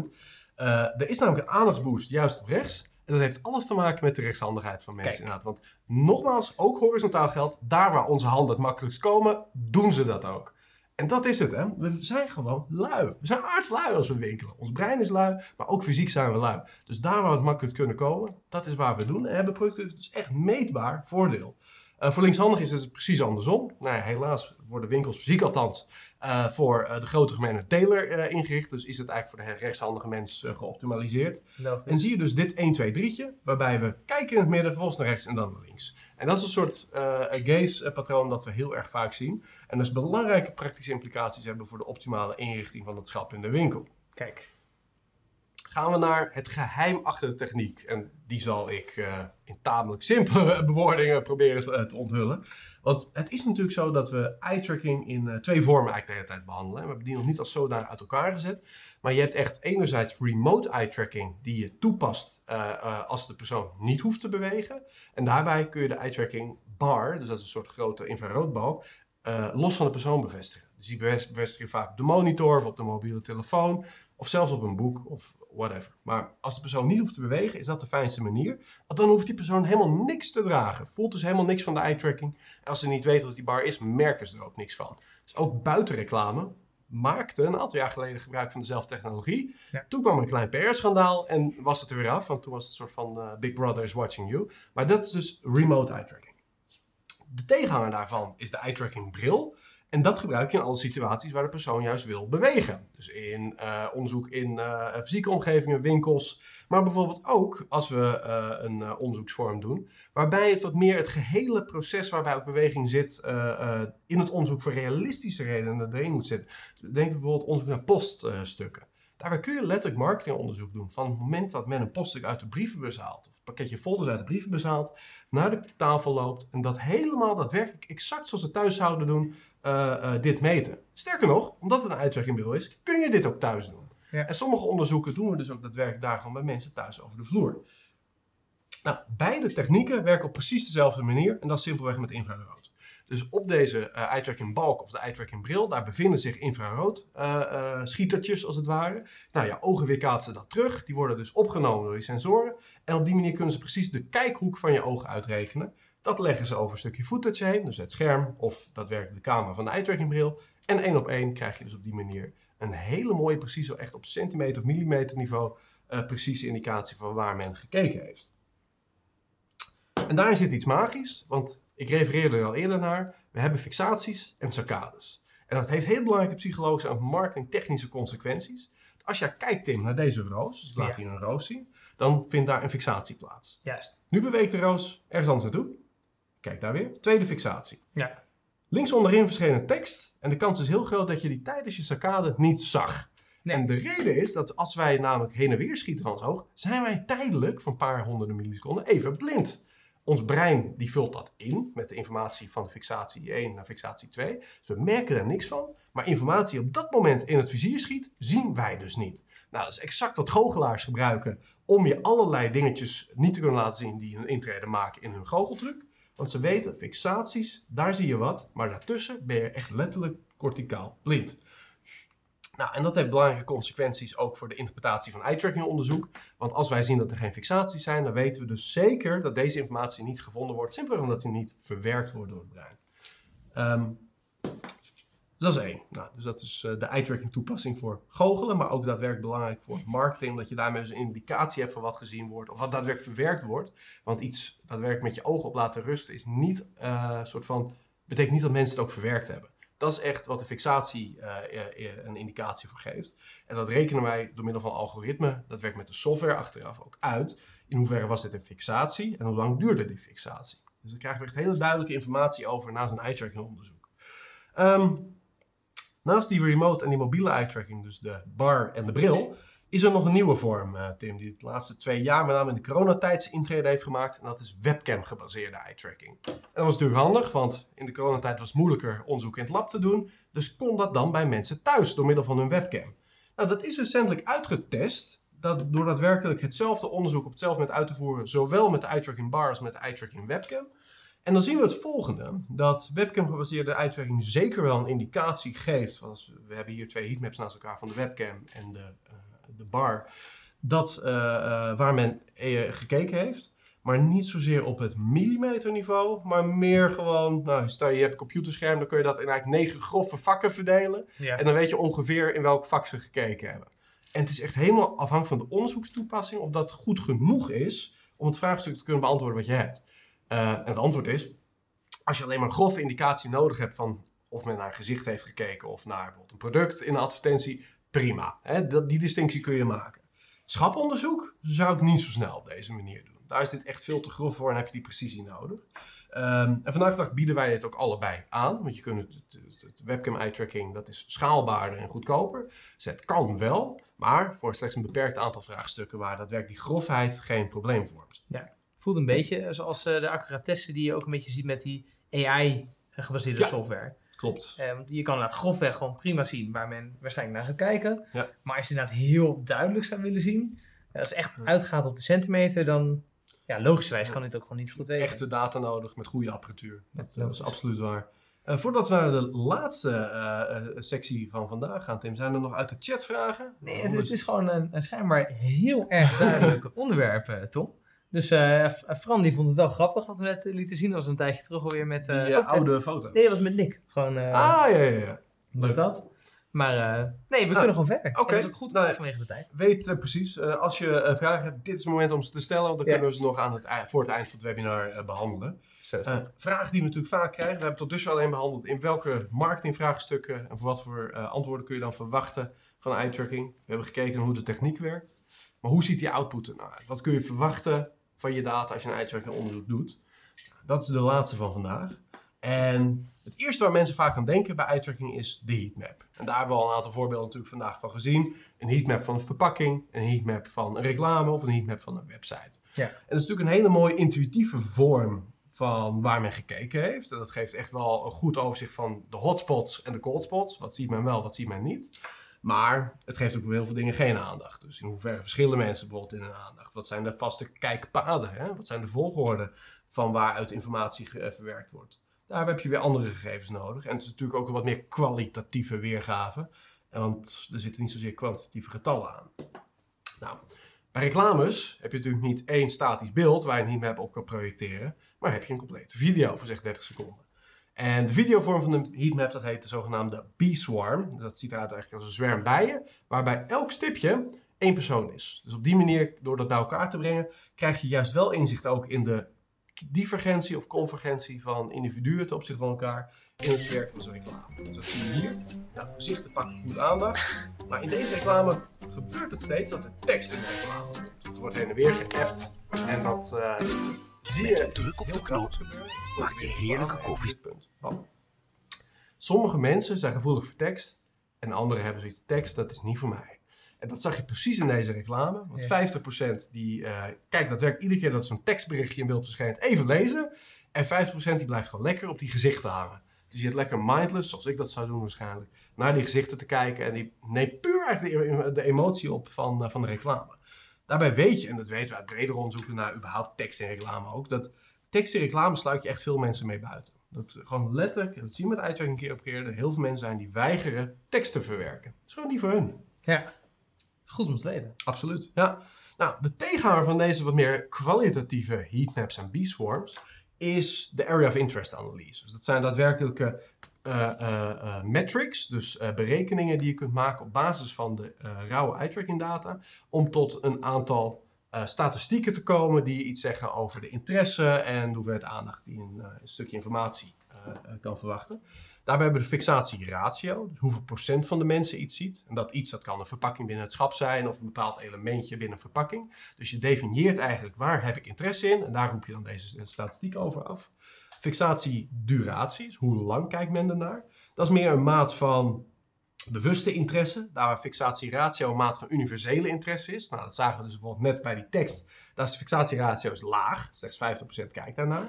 [SPEAKER 1] 90%. Eh, er is namelijk een aandachtsboost juist op rechts. En dat heeft alles te maken met de rechtshandigheid van mensen
[SPEAKER 2] Kijk.
[SPEAKER 1] inderdaad. Want nogmaals, ook horizontaal geldt, daar waar onze handen het makkelijkst komen, doen ze dat ook. En dat is het, hè. We zijn gewoon lui. We zijn aardslui als we winkelen. Ons brein is lui, maar ook fysiek zijn we lui. Dus daar waar het makkelijk kunnen komen, dat is waar we doen. En hebben producten dus echt meetbaar voordeel. Eh, voor linkshandig is het precies andersom. Nou ja, helaas worden winkels, fysiek althans, eh, voor eh, de grote gemene teler eh, ingericht. Dus is het eigenlijk voor de rechtshandige mens geoptimaliseerd.
[SPEAKER 2] logisch.
[SPEAKER 1] En zie je dus dit 1, 2, 3'tje, waarbij we kijken in het midden, vervolgens naar rechts en dan naar links. En dat is een soort eh gaze-patroon dat we heel erg vaak zien. En dus belangrijke praktische implicaties hebben voor de optimale inrichting van het schap in de winkel.
[SPEAKER 2] Kijk.
[SPEAKER 1] Gaan we naar het geheim achter de techniek. En die zal ik eh, in tamelijk simpele bewoordingen proberen te, eh, te onthullen. Want het is natuurlijk zo dat we eye-tracking in eh, twee vormen eigenlijk de hele tijd behandelen. We hebben die nog niet als zodanig uit elkaar gezet. Maar je hebt echt enerzijds remote eye-tracking die je toepast als de persoon niet hoeft te bewegen. En daarbij kun je de eye-tracking bar, dus dat is een soort grote infraroodbalk, los van de persoon bevestigen. Dus die bevest- bevestig je vaak op de monitor of op de mobiele telefoon of zelfs op een boek of whatever. Maar als de persoon niet hoeft te bewegen, is dat de fijnste manier. Want dan hoeft die persoon helemaal niks te dragen. Voelt dus helemaal niks van de eye-tracking. En als ze niet weten wat die bar is, merken ze er ook niks van. Dus ook buiten reclame maakte een aantal jaar geleden gebruik van dezelfde technologie.
[SPEAKER 2] Ja.
[SPEAKER 1] Toen kwam er een klein PR-schandaal en was het er weer af, want toen was het een soort van eh, Big Brother is watching you. Maar dat is dus remote eye tracking. De tegenhanger daarvan is de eye tracking bril. En dat gebruik je in alle situaties waar de persoon juist wil bewegen. Dus in eh, onderzoek in eh, fysieke omgevingen, winkels. Maar bijvoorbeeld ook als we eh, een onderzoeksvorm doen. Waarbij het wat meer het gehele proces waarbij ook beweging zit. in het onderzoek voor realistische redenen erin moet zitten. Denk bijvoorbeeld onderzoek naar poststukken. Daarbij kun je letterlijk marketingonderzoek doen. Van het moment dat men een poststuk uit de brievenbus haalt. Of een pakketje folders uit de brievenbus haalt. Naar de tafel loopt. En dat helemaal daadwerkelijk exact zoals ze thuis zouden doen. Eh, eh, dit meten. Sterker nog, omdat het een uitwerkingbureau is, kun je dit ook thuis doen.
[SPEAKER 2] Ja.
[SPEAKER 1] En sommige onderzoeken doen we dus ook daadwerkelijk daar gewoon bij mensen thuis over de vloer. Nou, beide technieken werken op precies dezelfde manier en dat is simpelweg met infrarood. Dus op deze eh eye tracking balk of de eye tracking bril, daar bevinden zich infrarood eh, eh, schietertjes als het ware. Nou ja, ogen weerkaatsen dat terug. Die worden dus opgenomen door je sensoren. En op die manier kunnen ze precies de kijkhoek van je ogen uitrekenen. Dat leggen ze over een stukje footage heen, dus het scherm of daadwerkelijk de camera van de eye tracking bril. En één op één krijg je dus op die manier een hele mooie, precies zo echt op centimeter of millimeter niveau, eh, precieze indicatie van waar men gekeken heeft. En daarin zit iets magisch, want ik refereerde er al eerder naar. We hebben fixaties en saccades. En dat heeft heel belangrijke psychologische en marketingtechnische consequenties. Als jij kijkt, Tim, naar deze roos, dus laat
[SPEAKER 2] Ja.
[SPEAKER 1] hier een roos zien, dan vindt daar een fixatie plaats.
[SPEAKER 2] Juist.
[SPEAKER 1] Nu beweegt de roos ergens anders naartoe. Kijk daar weer. Tweede fixatie.
[SPEAKER 2] Ja.
[SPEAKER 1] Links onderin verscheen een tekst. En de kans is heel groot dat je die tijdens je saccade niet zag.
[SPEAKER 2] Nee.
[SPEAKER 1] En de reden is dat als wij namelijk heen en weer schieten van ons oog, zijn wij tijdelijk, van een paar honderden milliseconden, even blind. Ons brein die vult dat in met de informatie van de fixatie 1 naar fixatie 2. Dus we merken daar niks van. Maar informatie op dat moment in het vizier schiet, zien wij dus niet. Nou, dat is exact wat goochelaars gebruiken om je allerlei dingetjes niet te kunnen laten zien die hun intrede maken in hun goocheltruc. Want ze weten, fixaties, daar zie je wat, maar daartussen ben je echt letterlijk corticaal blind. Nou, en dat heeft belangrijke consequenties ook voor de interpretatie van eye-tracking onderzoek. Want als wij zien dat er geen fixaties zijn, dan weten we dus zeker dat deze informatie niet gevonden wordt, simpelweg omdat die niet verwerkt wordt door het brein. Ehm, dus dat is één. Nou, dus dat is eh, de eye-tracking toepassing voor goochelen, maar ook daadwerkelijk belangrijk voor marketing, omdat je daarmee dus een indicatie hebt van wat gezien wordt of wat daadwerkelijk verwerkt wordt. Want iets daadwerkelijk met je ogen op laten rusten is niet eh, soort van, betekent niet dat mensen het ook verwerkt hebben. Dat is echt wat de fixatie eh, een indicatie voor geeft. En dat rekenen wij door middel van algoritme, dat werkt met de software achteraf ook uit. In hoeverre was dit een fixatie en hoe lang duurde die fixatie? Dus dan krijgen we echt hele duidelijke informatie over na zo'n eye-tracking onderzoek. Ehm, naast die remote en die mobiele eye-tracking, dus de bar en de bril, is er nog een nieuwe vorm, eh, Tim, die de laatste twee jaar met name in de coronatijd zijn intrede heeft gemaakt. En dat is webcam-gebaseerde eye-tracking. En dat was natuurlijk handig, want in de coronatijd was het moeilijker onderzoek in het lab te doen. Dus kon dat dan bij mensen thuis door middel van hun webcam. Nou, dat is recentelijk uitgetest. Dat door daadwerkelijk hetzelfde onderzoek op hetzelfde moment uit te voeren, zowel met de eye-tracking bar als met de eye-tracking webcam. En dan zien we het volgende: dat webcam-gebaseerde eye-tracking zeker wel een indicatie geeft. Want we hebben hier twee heatmaps naast elkaar van de webcam en de, eh, de bar. Dat eh, eh, waar men gekeken heeft. Maar niet zozeer op het millimeterniveau, maar meer gewoon, nou, stel je hebt een computerscherm, dan kun je dat in eigenlijk negen grove vakken verdelen.
[SPEAKER 2] Ja.
[SPEAKER 1] En dan weet je ongeveer in welk vak ze gekeken hebben. En het is echt helemaal afhankelijk van de onderzoekstoepassing of dat goed genoeg is om het vraagstuk te kunnen beantwoorden wat je hebt. Eh, en het antwoord is, als je alleen maar een grove indicatie nodig hebt van of men naar gezicht heeft gekeken of naar bijvoorbeeld een product in een advertentie, prima. Hè? Die distinctie kun je maken. Schaponderzoek zou ik niet zo snel op deze manier doen. Daar is dit echt veel te grof voor en heb je die precisie nodig. Ehm, en vandaag de dag bieden wij dit ook allebei aan. Want je kunt het, het- webcam eye tracking, dat is schaalbaarder en goedkoper. Dus het kan wel, maar voor slechts een beperkt aantal vraagstukken waar daadwerkelijk die grofheid geen probleem vormt.
[SPEAKER 2] Voelt een beetje zoals eh, de accuratesse die je ook een beetje ziet met die AI-gebaseerde
[SPEAKER 1] Ja.
[SPEAKER 2] software.
[SPEAKER 1] Klopt.
[SPEAKER 2] Eh, want je kan inderdaad grofweg gewoon prima zien waar men waarschijnlijk naar gaat kijken.
[SPEAKER 1] Ja.
[SPEAKER 2] Maar als je inderdaad heel duidelijk zou willen zien, eh, als het echt uitgaat op de centimeter, dan ja, logischerwijs kan dit ook gewoon niet goed weten.
[SPEAKER 1] Echte data nodig met goede apparatuur. Dat, is absoluut waar. Eh, voordat we naar de laatste eh, eh, sectie van vandaag gaan, Tim, zijn er nog uit de chat vragen?
[SPEAKER 2] Nee, het is, het is gewoon een, een schijnbaar heel erg duidelijk onderwerp, eh, Tom. Dus F- Fran die vond het wel grappig wat we net eh, lieten zien. Dat was een tijdje terug alweer met...
[SPEAKER 1] Die
[SPEAKER 2] ook-
[SPEAKER 1] oude foto.
[SPEAKER 2] Nee, dat was met Nick. Gewoon,
[SPEAKER 1] ah, ja, ja, ja.
[SPEAKER 2] wat is dat? Maar nee, we
[SPEAKER 1] Nou,
[SPEAKER 2] kunnen gewoon verder.
[SPEAKER 1] oké.
[SPEAKER 2] Dat is ook goed
[SPEAKER 1] Nou,
[SPEAKER 2] vanwege de tijd.
[SPEAKER 1] Weet precies, als je vragen hebt, dit is het moment om ze te stellen, want dan
[SPEAKER 2] Ja.
[SPEAKER 1] kunnen we ze nog aan het, voor het eind van het webinar eh, behandelen. Eh, vragen die we natuurlijk vaak krijgen, we hebben tot dusver alleen behandeld in welke marketingvraagstukken en voor wat voor antwoorden kun je dan verwachten van eye tracking. We hebben gekeken hoe de techniek werkt, maar hoe ziet die output er nou uit? Wat kun je verwachten van je data als je een eye tracking onderzoek doet? Dat is de laatste van vandaag. En het eerste waar mensen vaak aan denken bij eye tracking is de heatmap. En daar hebben we al een aantal voorbeelden natuurlijk vandaag van gezien. Een heatmap van een verpakking, een heatmap van een reclame of een heatmap van een website.
[SPEAKER 2] Ja.
[SPEAKER 1] En dat is natuurlijk een hele mooie intuïtieve vorm van waar men gekeken heeft. En dat geeft echt wel een goed overzicht van de hotspots en de coldspots. Wat ziet men wel, wat ziet men niet. Maar het geeft ook heel veel dingen geen aandacht. Dus in hoeverre verschillen mensen bijvoorbeeld in hun aandacht? Wat zijn de vaste kijkpaden? Hè? Wat zijn de volgorde van waaruit informatie eh, verwerkt wordt? Daar heb je weer andere gegevens nodig. En het is natuurlijk ook een wat meer kwalitatieve weergave. Want er zitten niet zozeer kwantitatieve getallen aan. Nou, bij reclames heb je natuurlijk niet één statisch beeld waar je een heatmap op kan projecteren. Maar heb je een complete video voor zeg 30 seconden. En de videovorm van de heatmap dat heet de zogenaamde B-swarm. Dus dat ziet eruit eigenlijk als een zwerm bijen. Waarbij elk stipje één persoon is. Dus op die manier, door dat bij elkaar te brengen, krijg je juist wel inzicht ook in de divergentie of convergentie van individuen ten opzichte van elkaar in het werk van zo'n reclame. Dus dat zie je hier. Nou, gezichten pakken goed aandacht. Maar in deze reclame gebeurt het steeds dat de tekst in de reclame. Het wordt heen en weer geappt. En dat eh,
[SPEAKER 4] Met een druk op de knop maak je heerlijke koffie.
[SPEAKER 1] Bam. Sommige mensen zijn gevoelig voor tekst en anderen hebben zoiets tekst, dat is niet voor mij. En dat zag je precies in deze reclame. Want
[SPEAKER 2] Ja.
[SPEAKER 1] 50% die eh, kijkt daadwerkelijk iedere keer dat zo'n tekstberichtje in beeld verschijnt even lezen. En 50% die blijft gewoon lekker op die gezichten hangen. Dus je zit lekker mindless, zoals ik dat zou doen waarschijnlijk, naar die gezichten te kijken. En die neemt puur eigenlijk de, de emotie op van, eh, van de reclame. Daarbij weet je, en dat weten we uit breder onderzoeken naar überhaupt tekst in reclame ook, dat tekst in reclame sluit je echt veel mensen mee buiten. Dat eh, gewoon letterlijk, dat zien we met uitwerking keer op keer, er heel veel mensen zijn die weigeren tekst te verwerken. Dat is gewoon niet voor hun.
[SPEAKER 2] Ja. Goed om te weten.
[SPEAKER 1] Absoluut. Ja. Nou, de tegenhanger van deze wat meer kwalitatieve heatmaps en B-swarms is de area of interest analyse. Dus dat zijn daadwerkelijke metrics, dus eh, berekeningen die je kunt maken op basis van de eh, rauwe eye tracking data, om tot een aantal eh, statistieken te komen die iets zeggen over de interesse en de hoeveelheid aandacht die een, eh, stukje informatie eh, eh, kan verwachten. Daarbij hebben we de fixatieratio, dus hoeveel procent van de mensen iets ziet. En dat iets, dat kan een verpakking binnen het schap zijn of een bepaald elementje binnen een verpakking. Dus je definieert eigenlijk waar heb ik interesse in en daar roep je dan deze statistiek over af. Fixatieduratie, dus hoe lang kijkt men ernaar. Dat is meer een maat van bewuste interesse, daar waar fixatieratio een maat van universele interesse is. Nou, dat zagen we dus bijvoorbeeld net bij die tekst. Daar is de fixatieratio laag, slechts 50% kijkt daarnaar.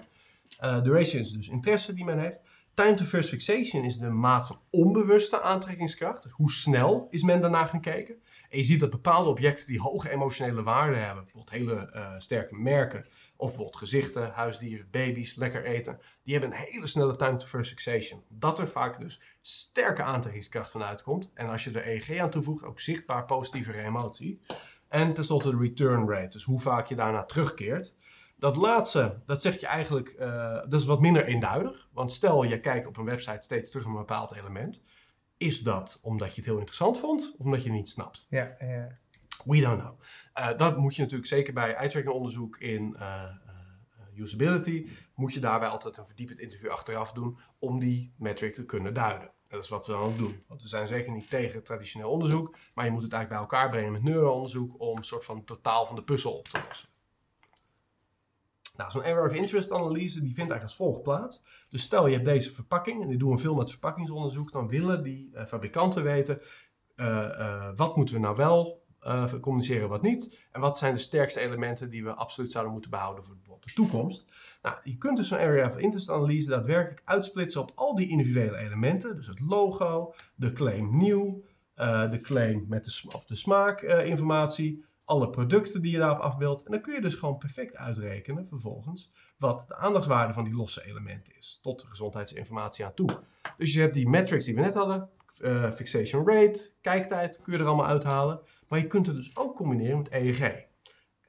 [SPEAKER 1] Eh duration is dus interesse die men heeft. Time to first fixation is de maat van onbewuste aantrekkingskracht. Dus hoe snel is men daarna gaan kijken? En je ziet dat bepaalde objecten die hoge emotionele waarde hebben, bijvoorbeeld hele eh, sterke merken, of bijvoorbeeld gezichten, huisdieren, baby's, lekker eten, die hebben een hele snelle time to first fixation. Dat er vaak dus sterke aantrekkingskracht van uitkomt. En als je er EEG aan toevoegt, ook zichtbaar positievere emotie. En tenslotte de return rate, dus hoe vaak je daarna terugkeert. Dat laatste, dat zeg je eigenlijk, eh, dat is wat minder eenduidig. Want stel je kijkt op een website steeds terug naar een bepaald element. Is dat omdat je het heel interessant vond of omdat je het niet snapt?
[SPEAKER 2] Ja, ja.
[SPEAKER 1] We don't know. Eh, dat moet je natuurlijk zeker bij eye-tracking onderzoek in eh, eh, usability, moet je daarbij altijd een verdiepend interview achteraf doen om die metric te kunnen duiden. Dat is wat we dan ook doen. Want we zijn zeker niet tegen traditioneel onderzoek, maar je moet het eigenlijk bij elkaar brengen met neuroonderzoek om een soort van totaal van de puzzel op te lossen. Nou, zo'n area of interest analyse die vindt eigenlijk als volgt plaats. Dus stel je hebt deze verpakking, en die doen we veel met verpakkingsonderzoek, dan willen die fabrikanten weten wat moeten we nou wel eh, communiceren, wat niet. En wat zijn de sterkste elementen die we absoluut zouden moeten behouden voor de toekomst. Nou, je kunt dus zo'n area of interest analyse daadwerkelijk uitsplitsen op al die individuele elementen. Dus het logo, de claim nieuw, eh, de claim met de, of de smaakinformatie, alle producten die je daarop afbeeldt. En dan kun je dus gewoon perfect uitrekenen vervolgens wat de aandachtswaarde van die losse elementen is. Tot de gezondheidsinformatie aan toe. Dus je hebt die metrics die we net hadden. Eh, fixation rate, kijktijd, kun je er allemaal uithalen. Maar je kunt het dus ook combineren met EEG.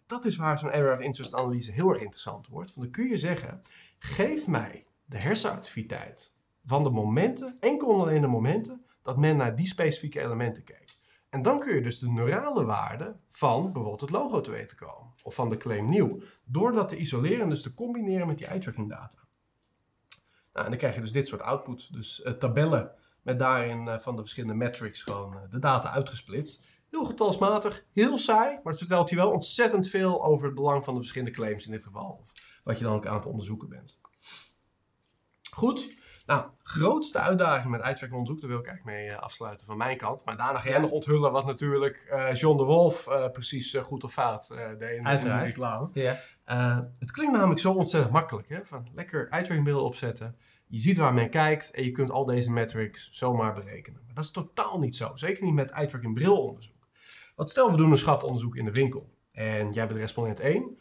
[SPEAKER 1] Dat is waar zo'n area of interest analyse heel erg interessant wordt. Want dan kun je zeggen, geef mij de hersenactiviteit van de momenten, enkel en alleen de momenten, dat men naar die specifieke elementen keek. En dan kun je dus de neurale waarde van bijvoorbeeld het logo te weten komen. Of van de claim nieuw. Door dat te isoleren en dus te combineren met die eye-tracking data. Nou, en dan krijg je dus dit soort output. Dus eh, tabellen met daarin eh, van de verschillende metrics gewoon eh, de data uitgesplitst. Heel getalsmatig, heel saai, maar het vertelt je wel ontzettend veel over het belang van de verschillende claims in dit geval. Of wat je dan ook aan het onderzoeken bent. Goed, nou, grootste uitdaging met eye-tracking onderzoek, daar wil ik eigenlijk mee eh, afsluiten van mijn kant. Maar daarna ga jij nog onthullen wat natuurlijk John de Wolf precies goed of fout eh deed in de- reclame.
[SPEAKER 2] Ja.
[SPEAKER 1] Het klinkt namelijk zo ontzettend makkelijk. Hè? Van lekker beelden opzetten. Je ziet waar men kijkt en je kunt al deze metrics zomaar berekenen. Maar dat is totaal niet zo. Zeker niet met eye-tracking brilonderzoek. Want stel we doen een schaponderzoek in de winkel. En jij bent respondent 1.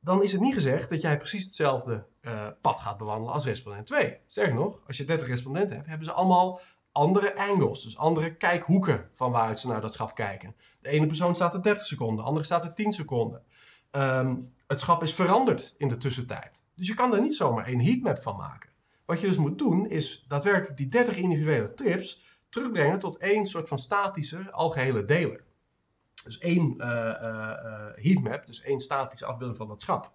[SPEAKER 1] Dan is het niet gezegd dat jij precies hetzelfde eh, pad gaat bewandelen als respondent 2. Sterker nog, als je 30 respondenten hebt, hebben ze allemaal andere angles. Dus andere kijkhoeken van waaruit ze naar dat schap kijken. De ene persoon staat er 30 seconden, de andere staat er 10 seconden. Ehm, het schap is veranderd in de tussentijd. Dus je kan daar niet zomaar één heatmap van maken. Wat je dus moet doen, is daadwerkelijk die 30 individuele trips terugbrengen tot één soort van statische algehele deler. Dus één eh, heatmap, dus één statische afbeelding van dat schap.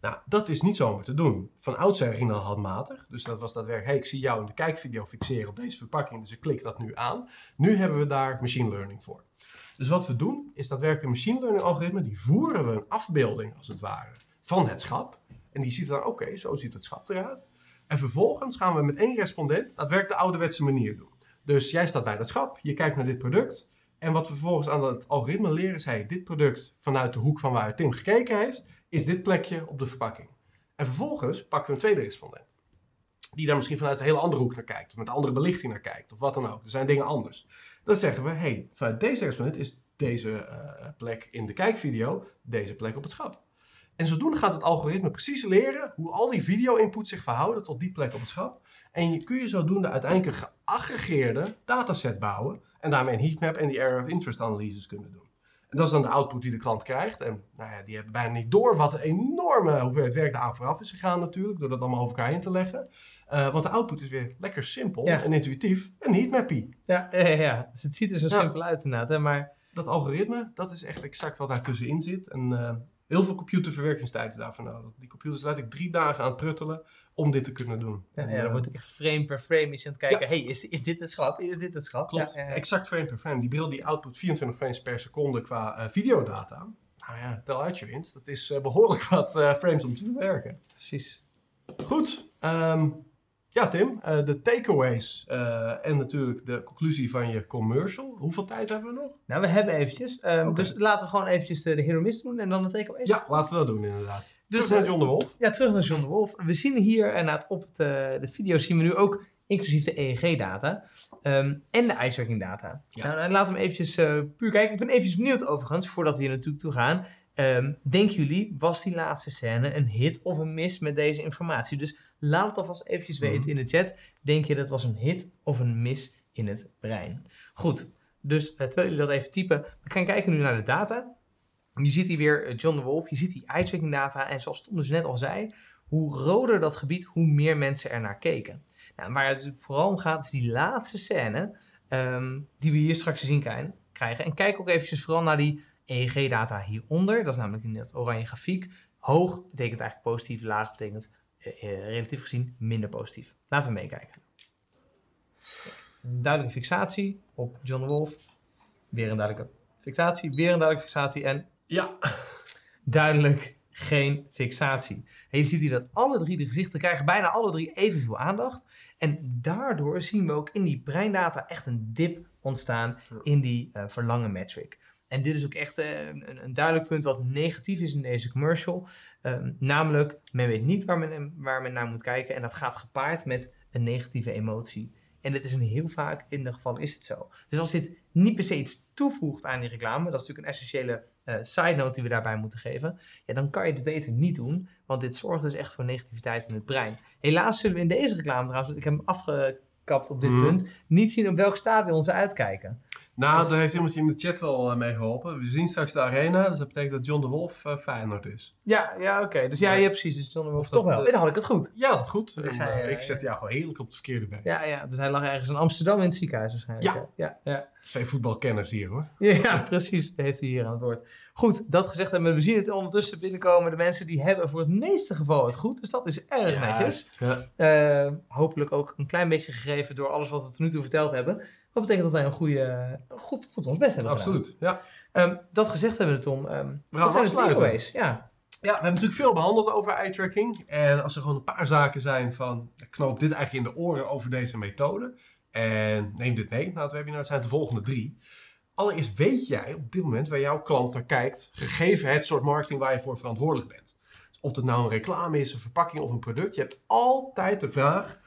[SPEAKER 1] Nou, dat is niet zomaar te doen. Van oudsher ging dat handmatig. Dus dat was daadwerkelijk, hey, ik zie jou in de kijkvideo fixeren op deze verpakking, dus ik klik dat nu aan. Nu hebben we daar machine learning voor. Dus wat we doen, is daadwerkelijk een machine learning algoritme, die voeren we een afbeelding, als het ware, van het schap. En die ziet dan, oké, zo ziet het schap eruit. En vervolgens gaan we met één respondent daadwerkelijk de ouderwetse manier doen. Dus jij staat bij dat schap, je kijkt naar dit product. En wat we vervolgens aan het algoritme leren, is hey, dit product vanuit de hoek van waar Tim gekeken heeft, is dit plekje op de verpakking. En vervolgens pakken we een tweede respondent. Die daar misschien vanuit een hele andere hoek naar kijkt. Of met andere belichting naar kijkt. Of wat dan ook. Er zijn dingen anders. Dan zeggen we, hey, vanuit deze respondent is deze eh, plek in de kijkvideo deze plek op het schap. En zodoende gaat het algoritme precies leren hoe al die video-inputs zich verhouden tot die plek op het schap. En je kun je zodoende uiteindelijk een geaggregeerde dataset bouwen. En daarmee een heatmap en die area of interest analyses kunnen doen. En dat is dan de output die de klant krijgt. En nou ja, die hebben bijna niet door wat een enorme hoeveelheid werk daar aan vooraf is gegaan natuurlijk. Door dat allemaal over elkaar heen te leggen. Eh, want de output is weer lekker simpel
[SPEAKER 2] Ja.
[SPEAKER 1] en intuïtief. Een heatmappie.
[SPEAKER 2] Ja, ja, ja. Dus het ziet er zo simpel uit inderdaad. Hè? Maar
[SPEAKER 1] Dat algoritme, dat is echt exact wat daar tussenin zit. En eh, heel veel computerverwerkingstijd is daarvoor nodig. Die computers laat ik drie dagen aan pruttelen om dit te kunnen doen.
[SPEAKER 2] ja,
[SPEAKER 1] En,
[SPEAKER 2] ja, dan wordt ik echt frame per frame is aan het kijken. hey, is, is dit het schap? Is dit het schap?
[SPEAKER 1] Klopt,
[SPEAKER 2] Ja,
[SPEAKER 1] exact frame per frame. Die bril die output 24 frames per seconde qua eh, videodata. Nou ja, tel uit je winst. Dat is eh, behoorlijk wat eh, frames om te verwerken.
[SPEAKER 2] Precies.
[SPEAKER 1] Goed, ehm, ja Tim, eh, de takeaways eh, en natuurlijk de conclusie van je commercial. Hoeveel tijd hebben we nog?
[SPEAKER 2] Nou, we hebben eventjes. ehm. Dus laten we gewoon eventjes de, de hero miss doen en dan de takeaways.
[SPEAKER 1] Ja, laten we dat doen inderdaad.
[SPEAKER 2] Dus,
[SPEAKER 1] Dus naar
[SPEAKER 2] eh,
[SPEAKER 1] John de Wolf.
[SPEAKER 2] Ja, terug naar John de Wolf. We zien hier inderdaad op het, eh, de video zien we nu ook inclusief de EEG-data ehm, en de eye-tracking data.
[SPEAKER 1] Ja.
[SPEAKER 2] Nou, laten we hem eventjes eh, puur kijken. Ik ben eventjes benieuwd overigens, voordat we hier natuurlijk toe gaan. Ehm, denken jullie, was die laatste scène een hit of een miss met deze informatie? Dus laat het alvast eventjes
[SPEAKER 1] Mhm.
[SPEAKER 2] weten in de chat. Denk je dat was een hit of een miss in het brein? Goed, dus eh, terwijl jullie dat even typen, we gaan kijken nu naar de data. Je ziet hier weer eh, John de Wolf, je ziet die eye-tracking data. En zoals Tom dus net al zei, hoe roder dat gebied, hoe meer mensen er naar keken. Nou, waar het natuurlijk vooral om gaat, is die laatste scène ehm, die we hier straks te zien krijgen- krijgen. En kijk ook eventjes vooral naar die EEG-data hieronder. Dat is namelijk in dat oranje grafiek. Hoog betekent eigenlijk positief, laag betekent eh, eh, relatief gezien minder positief. Laten we meekijken. Een duidelijke fixatie op John Wolf. Weer een duidelijke fixatie, weer een duidelijke fixatie en
[SPEAKER 1] Ja,
[SPEAKER 2] duidelijk geen fixatie. En je ziet hier dat alle drie de gezichten krijgen bijna alle drie evenveel aandacht. En daardoor zien we ook in die breindata echt een dip ontstaan in die eh, verlangen metric. En dit is ook echt eh, een, een duidelijk punt wat negatief is in deze commercial. Ehm, namelijk, men weet niet waar men, waar men naar moet kijken. En dat gaat gepaard met een negatieve emotie. En dit is een heel vaak in de gevallen is het zo. Dus als dit niet per se iets toevoegt aan die reclame, dat is natuurlijk een essentiële eh, side note die we daarbij moeten geven, ja, dan kan je het beter niet doen, want dit zorgt dus echt voor negativiteit in het brein. Helaas zullen we in deze reclame trouwens, ik heb hem afgekapt op dit
[SPEAKER 1] Mhm.
[SPEAKER 2] punt, niet zien op welk stadion ze uitkijken.
[SPEAKER 1] Nou,
[SPEAKER 2] Dus-
[SPEAKER 1] daar heeft iemand in de chat wel eh, mee geholpen. We zien straks de arena, dus dat betekent dat John de Wolf eh Feyenoord is.
[SPEAKER 2] Ja, ja oké. Dus ja,
[SPEAKER 1] Ja.
[SPEAKER 2] ja, precies. Dus John de Wolf toch
[SPEAKER 1] dat,
[SPEAKER 2] wel.
[SPEAKER 1] eh,
[SPEAKER 2] En dan had ik het goed.
[SPEAKER 1] Ja, dat is goed.
[SPEAKER 2] Dat
[SPEAKER 1] En,
[SPEAKER 2] zei,
[SPEAKER 1] eh,
[SPEAKER 2] eh,
[SPEAKER 1] ik zet jou gewoon heerlijk op het verkeerde been.
[SPEAKER 2] Ja, ja. Dus hij lag ergens in Amsterdam in het ziekenhuis waarschijnlijk.
[SPEAKER 1] Ja.
[SPEAKER 2] Ja, ja.
[SPEAKER 1] Twee voetbalkenners hier hoor.
[SPEAKER 2] Ja, precies. Heeft hij hier aan het woord. Goed, dat gezegd hebben we. zien het ondertussen binnenkomen. De mensen die hebben voor het meeste geval het goed. Dus dat is erg netjes.
[SPEAKER 1] Ja.
[SPEAKER 2] Eh, hopelijk ook een klein beetje gegeven door alles wat we tot nu toe verteld hebben. Wat betekent dat wij een goede, goed, goed ons best hebben gedaan.
[SPEAKER 1] Absoluut. Ja.
[SPEAKER 2] Ehm, dat gezegd hebben we, Tom. ehm
[SPEAKER 1] gaan
[SPEAKER 2] wat zijn takeaways? Ja.
[SPEAKER 1] Ja, we hebben natuurlijk veel behandeld over eye-tracking. En als er gewoon een paar zaken zijn van, knoop dit eigenlijk in de oren over deze methode. En neem dit mee na het webinar. Het zijn de volgende drie. Allereerst weet jij op dit moment waar jouw klant naar kijkt, gegeven het soort marketing waar je voor verantwoordelijk bent. Dus of het nou een reclame is, een verpakking of een product. Je hebt altijd de vraag,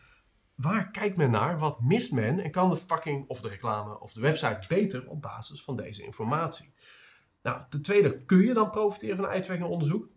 [SPEAKER 1] waar kijkt men naar? Wat mist men? En kan de verpakking of de reclame of de website beter op basis van deze informatie? Nou, ten tweede, kun je dan profiteren van eye-tracking onderzoek?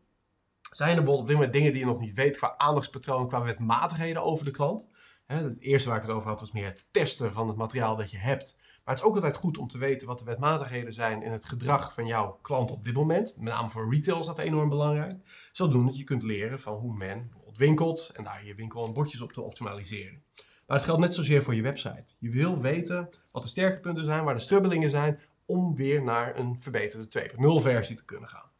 [SPEAKER 1] Zijn er bijvoorbeeld op dit moment dingen die je nog niet weet qua aandachtspatroon, qua wetmatigheden over de klant? Hè, het eerste waar ik het over had was meer het testen van het materiaal dat je hebt. Maar het is ook altijd goed om te weten wat de wetmatigheden zijn in het gedrag van jouw klant op dit moment. Met name voor retail is dat enorm belangrijk. Zodoende je kunt leren van hoe men bijvoorbeeld winkelt en daar je winkel en bordjes op te optimaliseren. Maar het geldt net zozeer voor je website. Je wil weten wat de sterke punten zijn, waar de strubbelingen zijn, om weer naar een verbeterde 2.0 versie te kunnen gaan.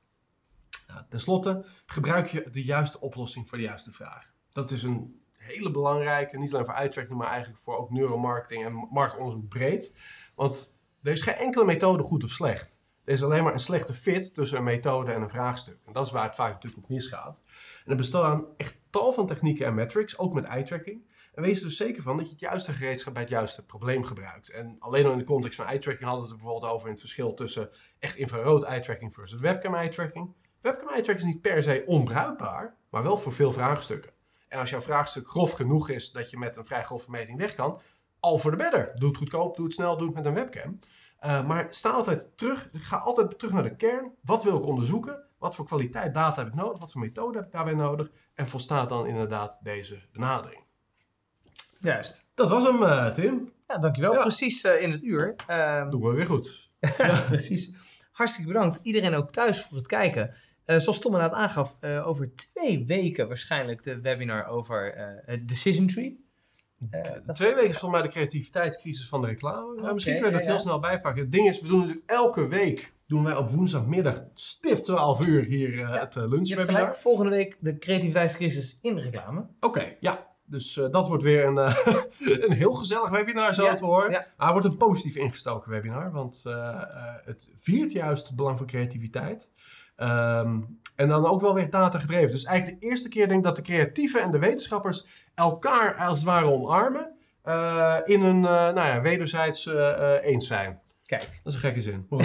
[SPEAKER 1] Nou, ten slotte, gebruik je de juiste oplossing voor de juiste vraag. Dat is een hele belangrijke, niet alleen voor eye-tracking, maar eigenlijk voor ook neuromarketing en marktonderzoek breed. Want er is geen enkele methode goed of slecht. Er is alleen maar een slechte fit tussen een methode en een vraagstuk. En dat is waar het vaak natuurlijk op misgaat. En er bestaan echt tal van technieken en metrics, ook met eye-tracking. En wees er dus zeker van dat je het juiste gereedschap bij het juiste probleem gebruikt. En alleen al in de context van eye-tracking hadden we het bijvoorbeeld over het verschil tussen echt infrarood eye-tracking versus webcam eye-tracking. Webcam eye-tracking is niet per se onbruikbaar, maar wel voor veel vraagstukken. En als jouw vraagstuk grof genoeg is dat je met een vrij grove meting weg kan, al voor de better. Doe het goedkoop, doe het snel, doe het met een webcam. Uh, maar sta altijd terug, ga altijd terug naar de kern. Wat wil ik onderzoeken? Wat voor kwaliteit data heb ik nodig? Wat voor methode heb ik daarbij nodig? En volstaat dan inderdaad deze benadering.
[SPEAKER 2] Juist.
[SPEAKER 1] Dat was hem, uh, Tim.
[SPEAKER 2] Ja, dankjewel.
[SPEAKER 1] Ja.
[SPEAKER 2] Precies uh, in het uur. Uh,
[SPEAKER 1] Doen we weer goed.
[SPEAKER 2] ja, precies. Hartstikke bedankt. Iedereen ook thuis voor het kijken. Uh, zoals Tom inderdaad aangaf, uh, over twee weken waarschijnlijk de webinar over uh, Decision Tree.
[SPEAKER 1] twee weken is volgens mij de creativiteitscrisis van de reclame.
[SPEAKER 2] Okay,
[SPEAKER 1] misschien kun je dat
[SPEAKER 2] ja,
[SPEAKER 1] heel
[SPEAKER 2] ja.
[SPEAKER 1] snel bijpakken. Het ding is, we doen natuurlijk elke week, doen wij op woensdagmiddag stip 12 uur hier ja. het
[SPEAKER 2] Je hebt
[SPEAKER 1] lunchwebinar.
[SPEAKER 2] gelijk, volgende week de creativiteitscrisis in de reclame.
[SPEAKER 1] Oké, okay, ja. Dus dat wordt weer een, een heel gezellig webinar, zo te horen.
[SPEAKER 2] ja.
[SPEAKER 1] Maar het wordt een positief ingestoken webinar, want het viert juist het belang van creativiteit. Um, en dan ook wel weer data gedreven. Dus eigenlijk de eerste keer denk ik dat de creatieven en de wetenschappers elkaar als het ware omarmen. Uh, in een nou ja, wederzijds eens zijn.
[SPEAKER 2] Kijk.
[SPEAKER 1] Dat is een gekke zin.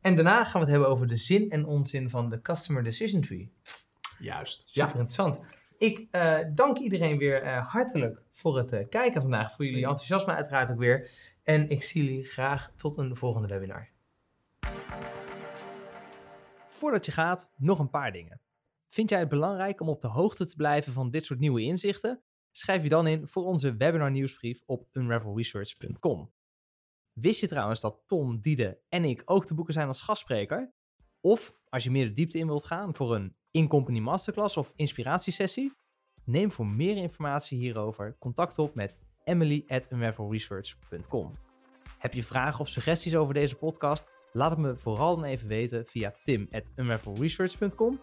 [SPEAKER 2] en daarna gaan we het hebben over de zin en onzin van de Customer Decision Tree.
[SPEAKER 1] Juist.
[SPEAKER 2] Super interessant. Ik uh, dank iedereen weer uh, hartelijk voor het uh, kijken vandaag. Voor jullie enthousiasme uiteraard ook weer. En ik zie jullie graag tot een volgende webinar. Voordat je gaat, nog een paar dingen. Vind jij het belangrijk om op de hoogte te blijven van dit soort nieuwe inzichten? Schrijf je dan in voor onze webinar nieuwsbrief op unravelresearch.com. Wist je trouwens dat Tom, Diede en ik ook te boeken zijn als gastspreker? Of als je meer de diepte in wilt gaan voor een in-company masterclass of inspiratiesessie? Neem voor meer informatie hierover contact op met emily at. Heb je vragen of suggesties over deze podcast? Laat het me vooral dan even weten via tim at unravelresearch.com.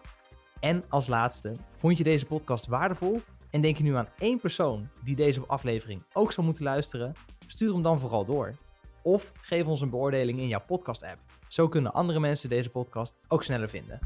[SPEAKER 2] En als laatste, vond je deze podcast waardevol en denk je nu aan één persoon die deze aflevering ook zou moeten luisteren? Stuur hem dan vooral door. Of geef ons een beoordeling in jouw podcast-app. Zo kunnen andere mensen deze podcast ook sneller vinden.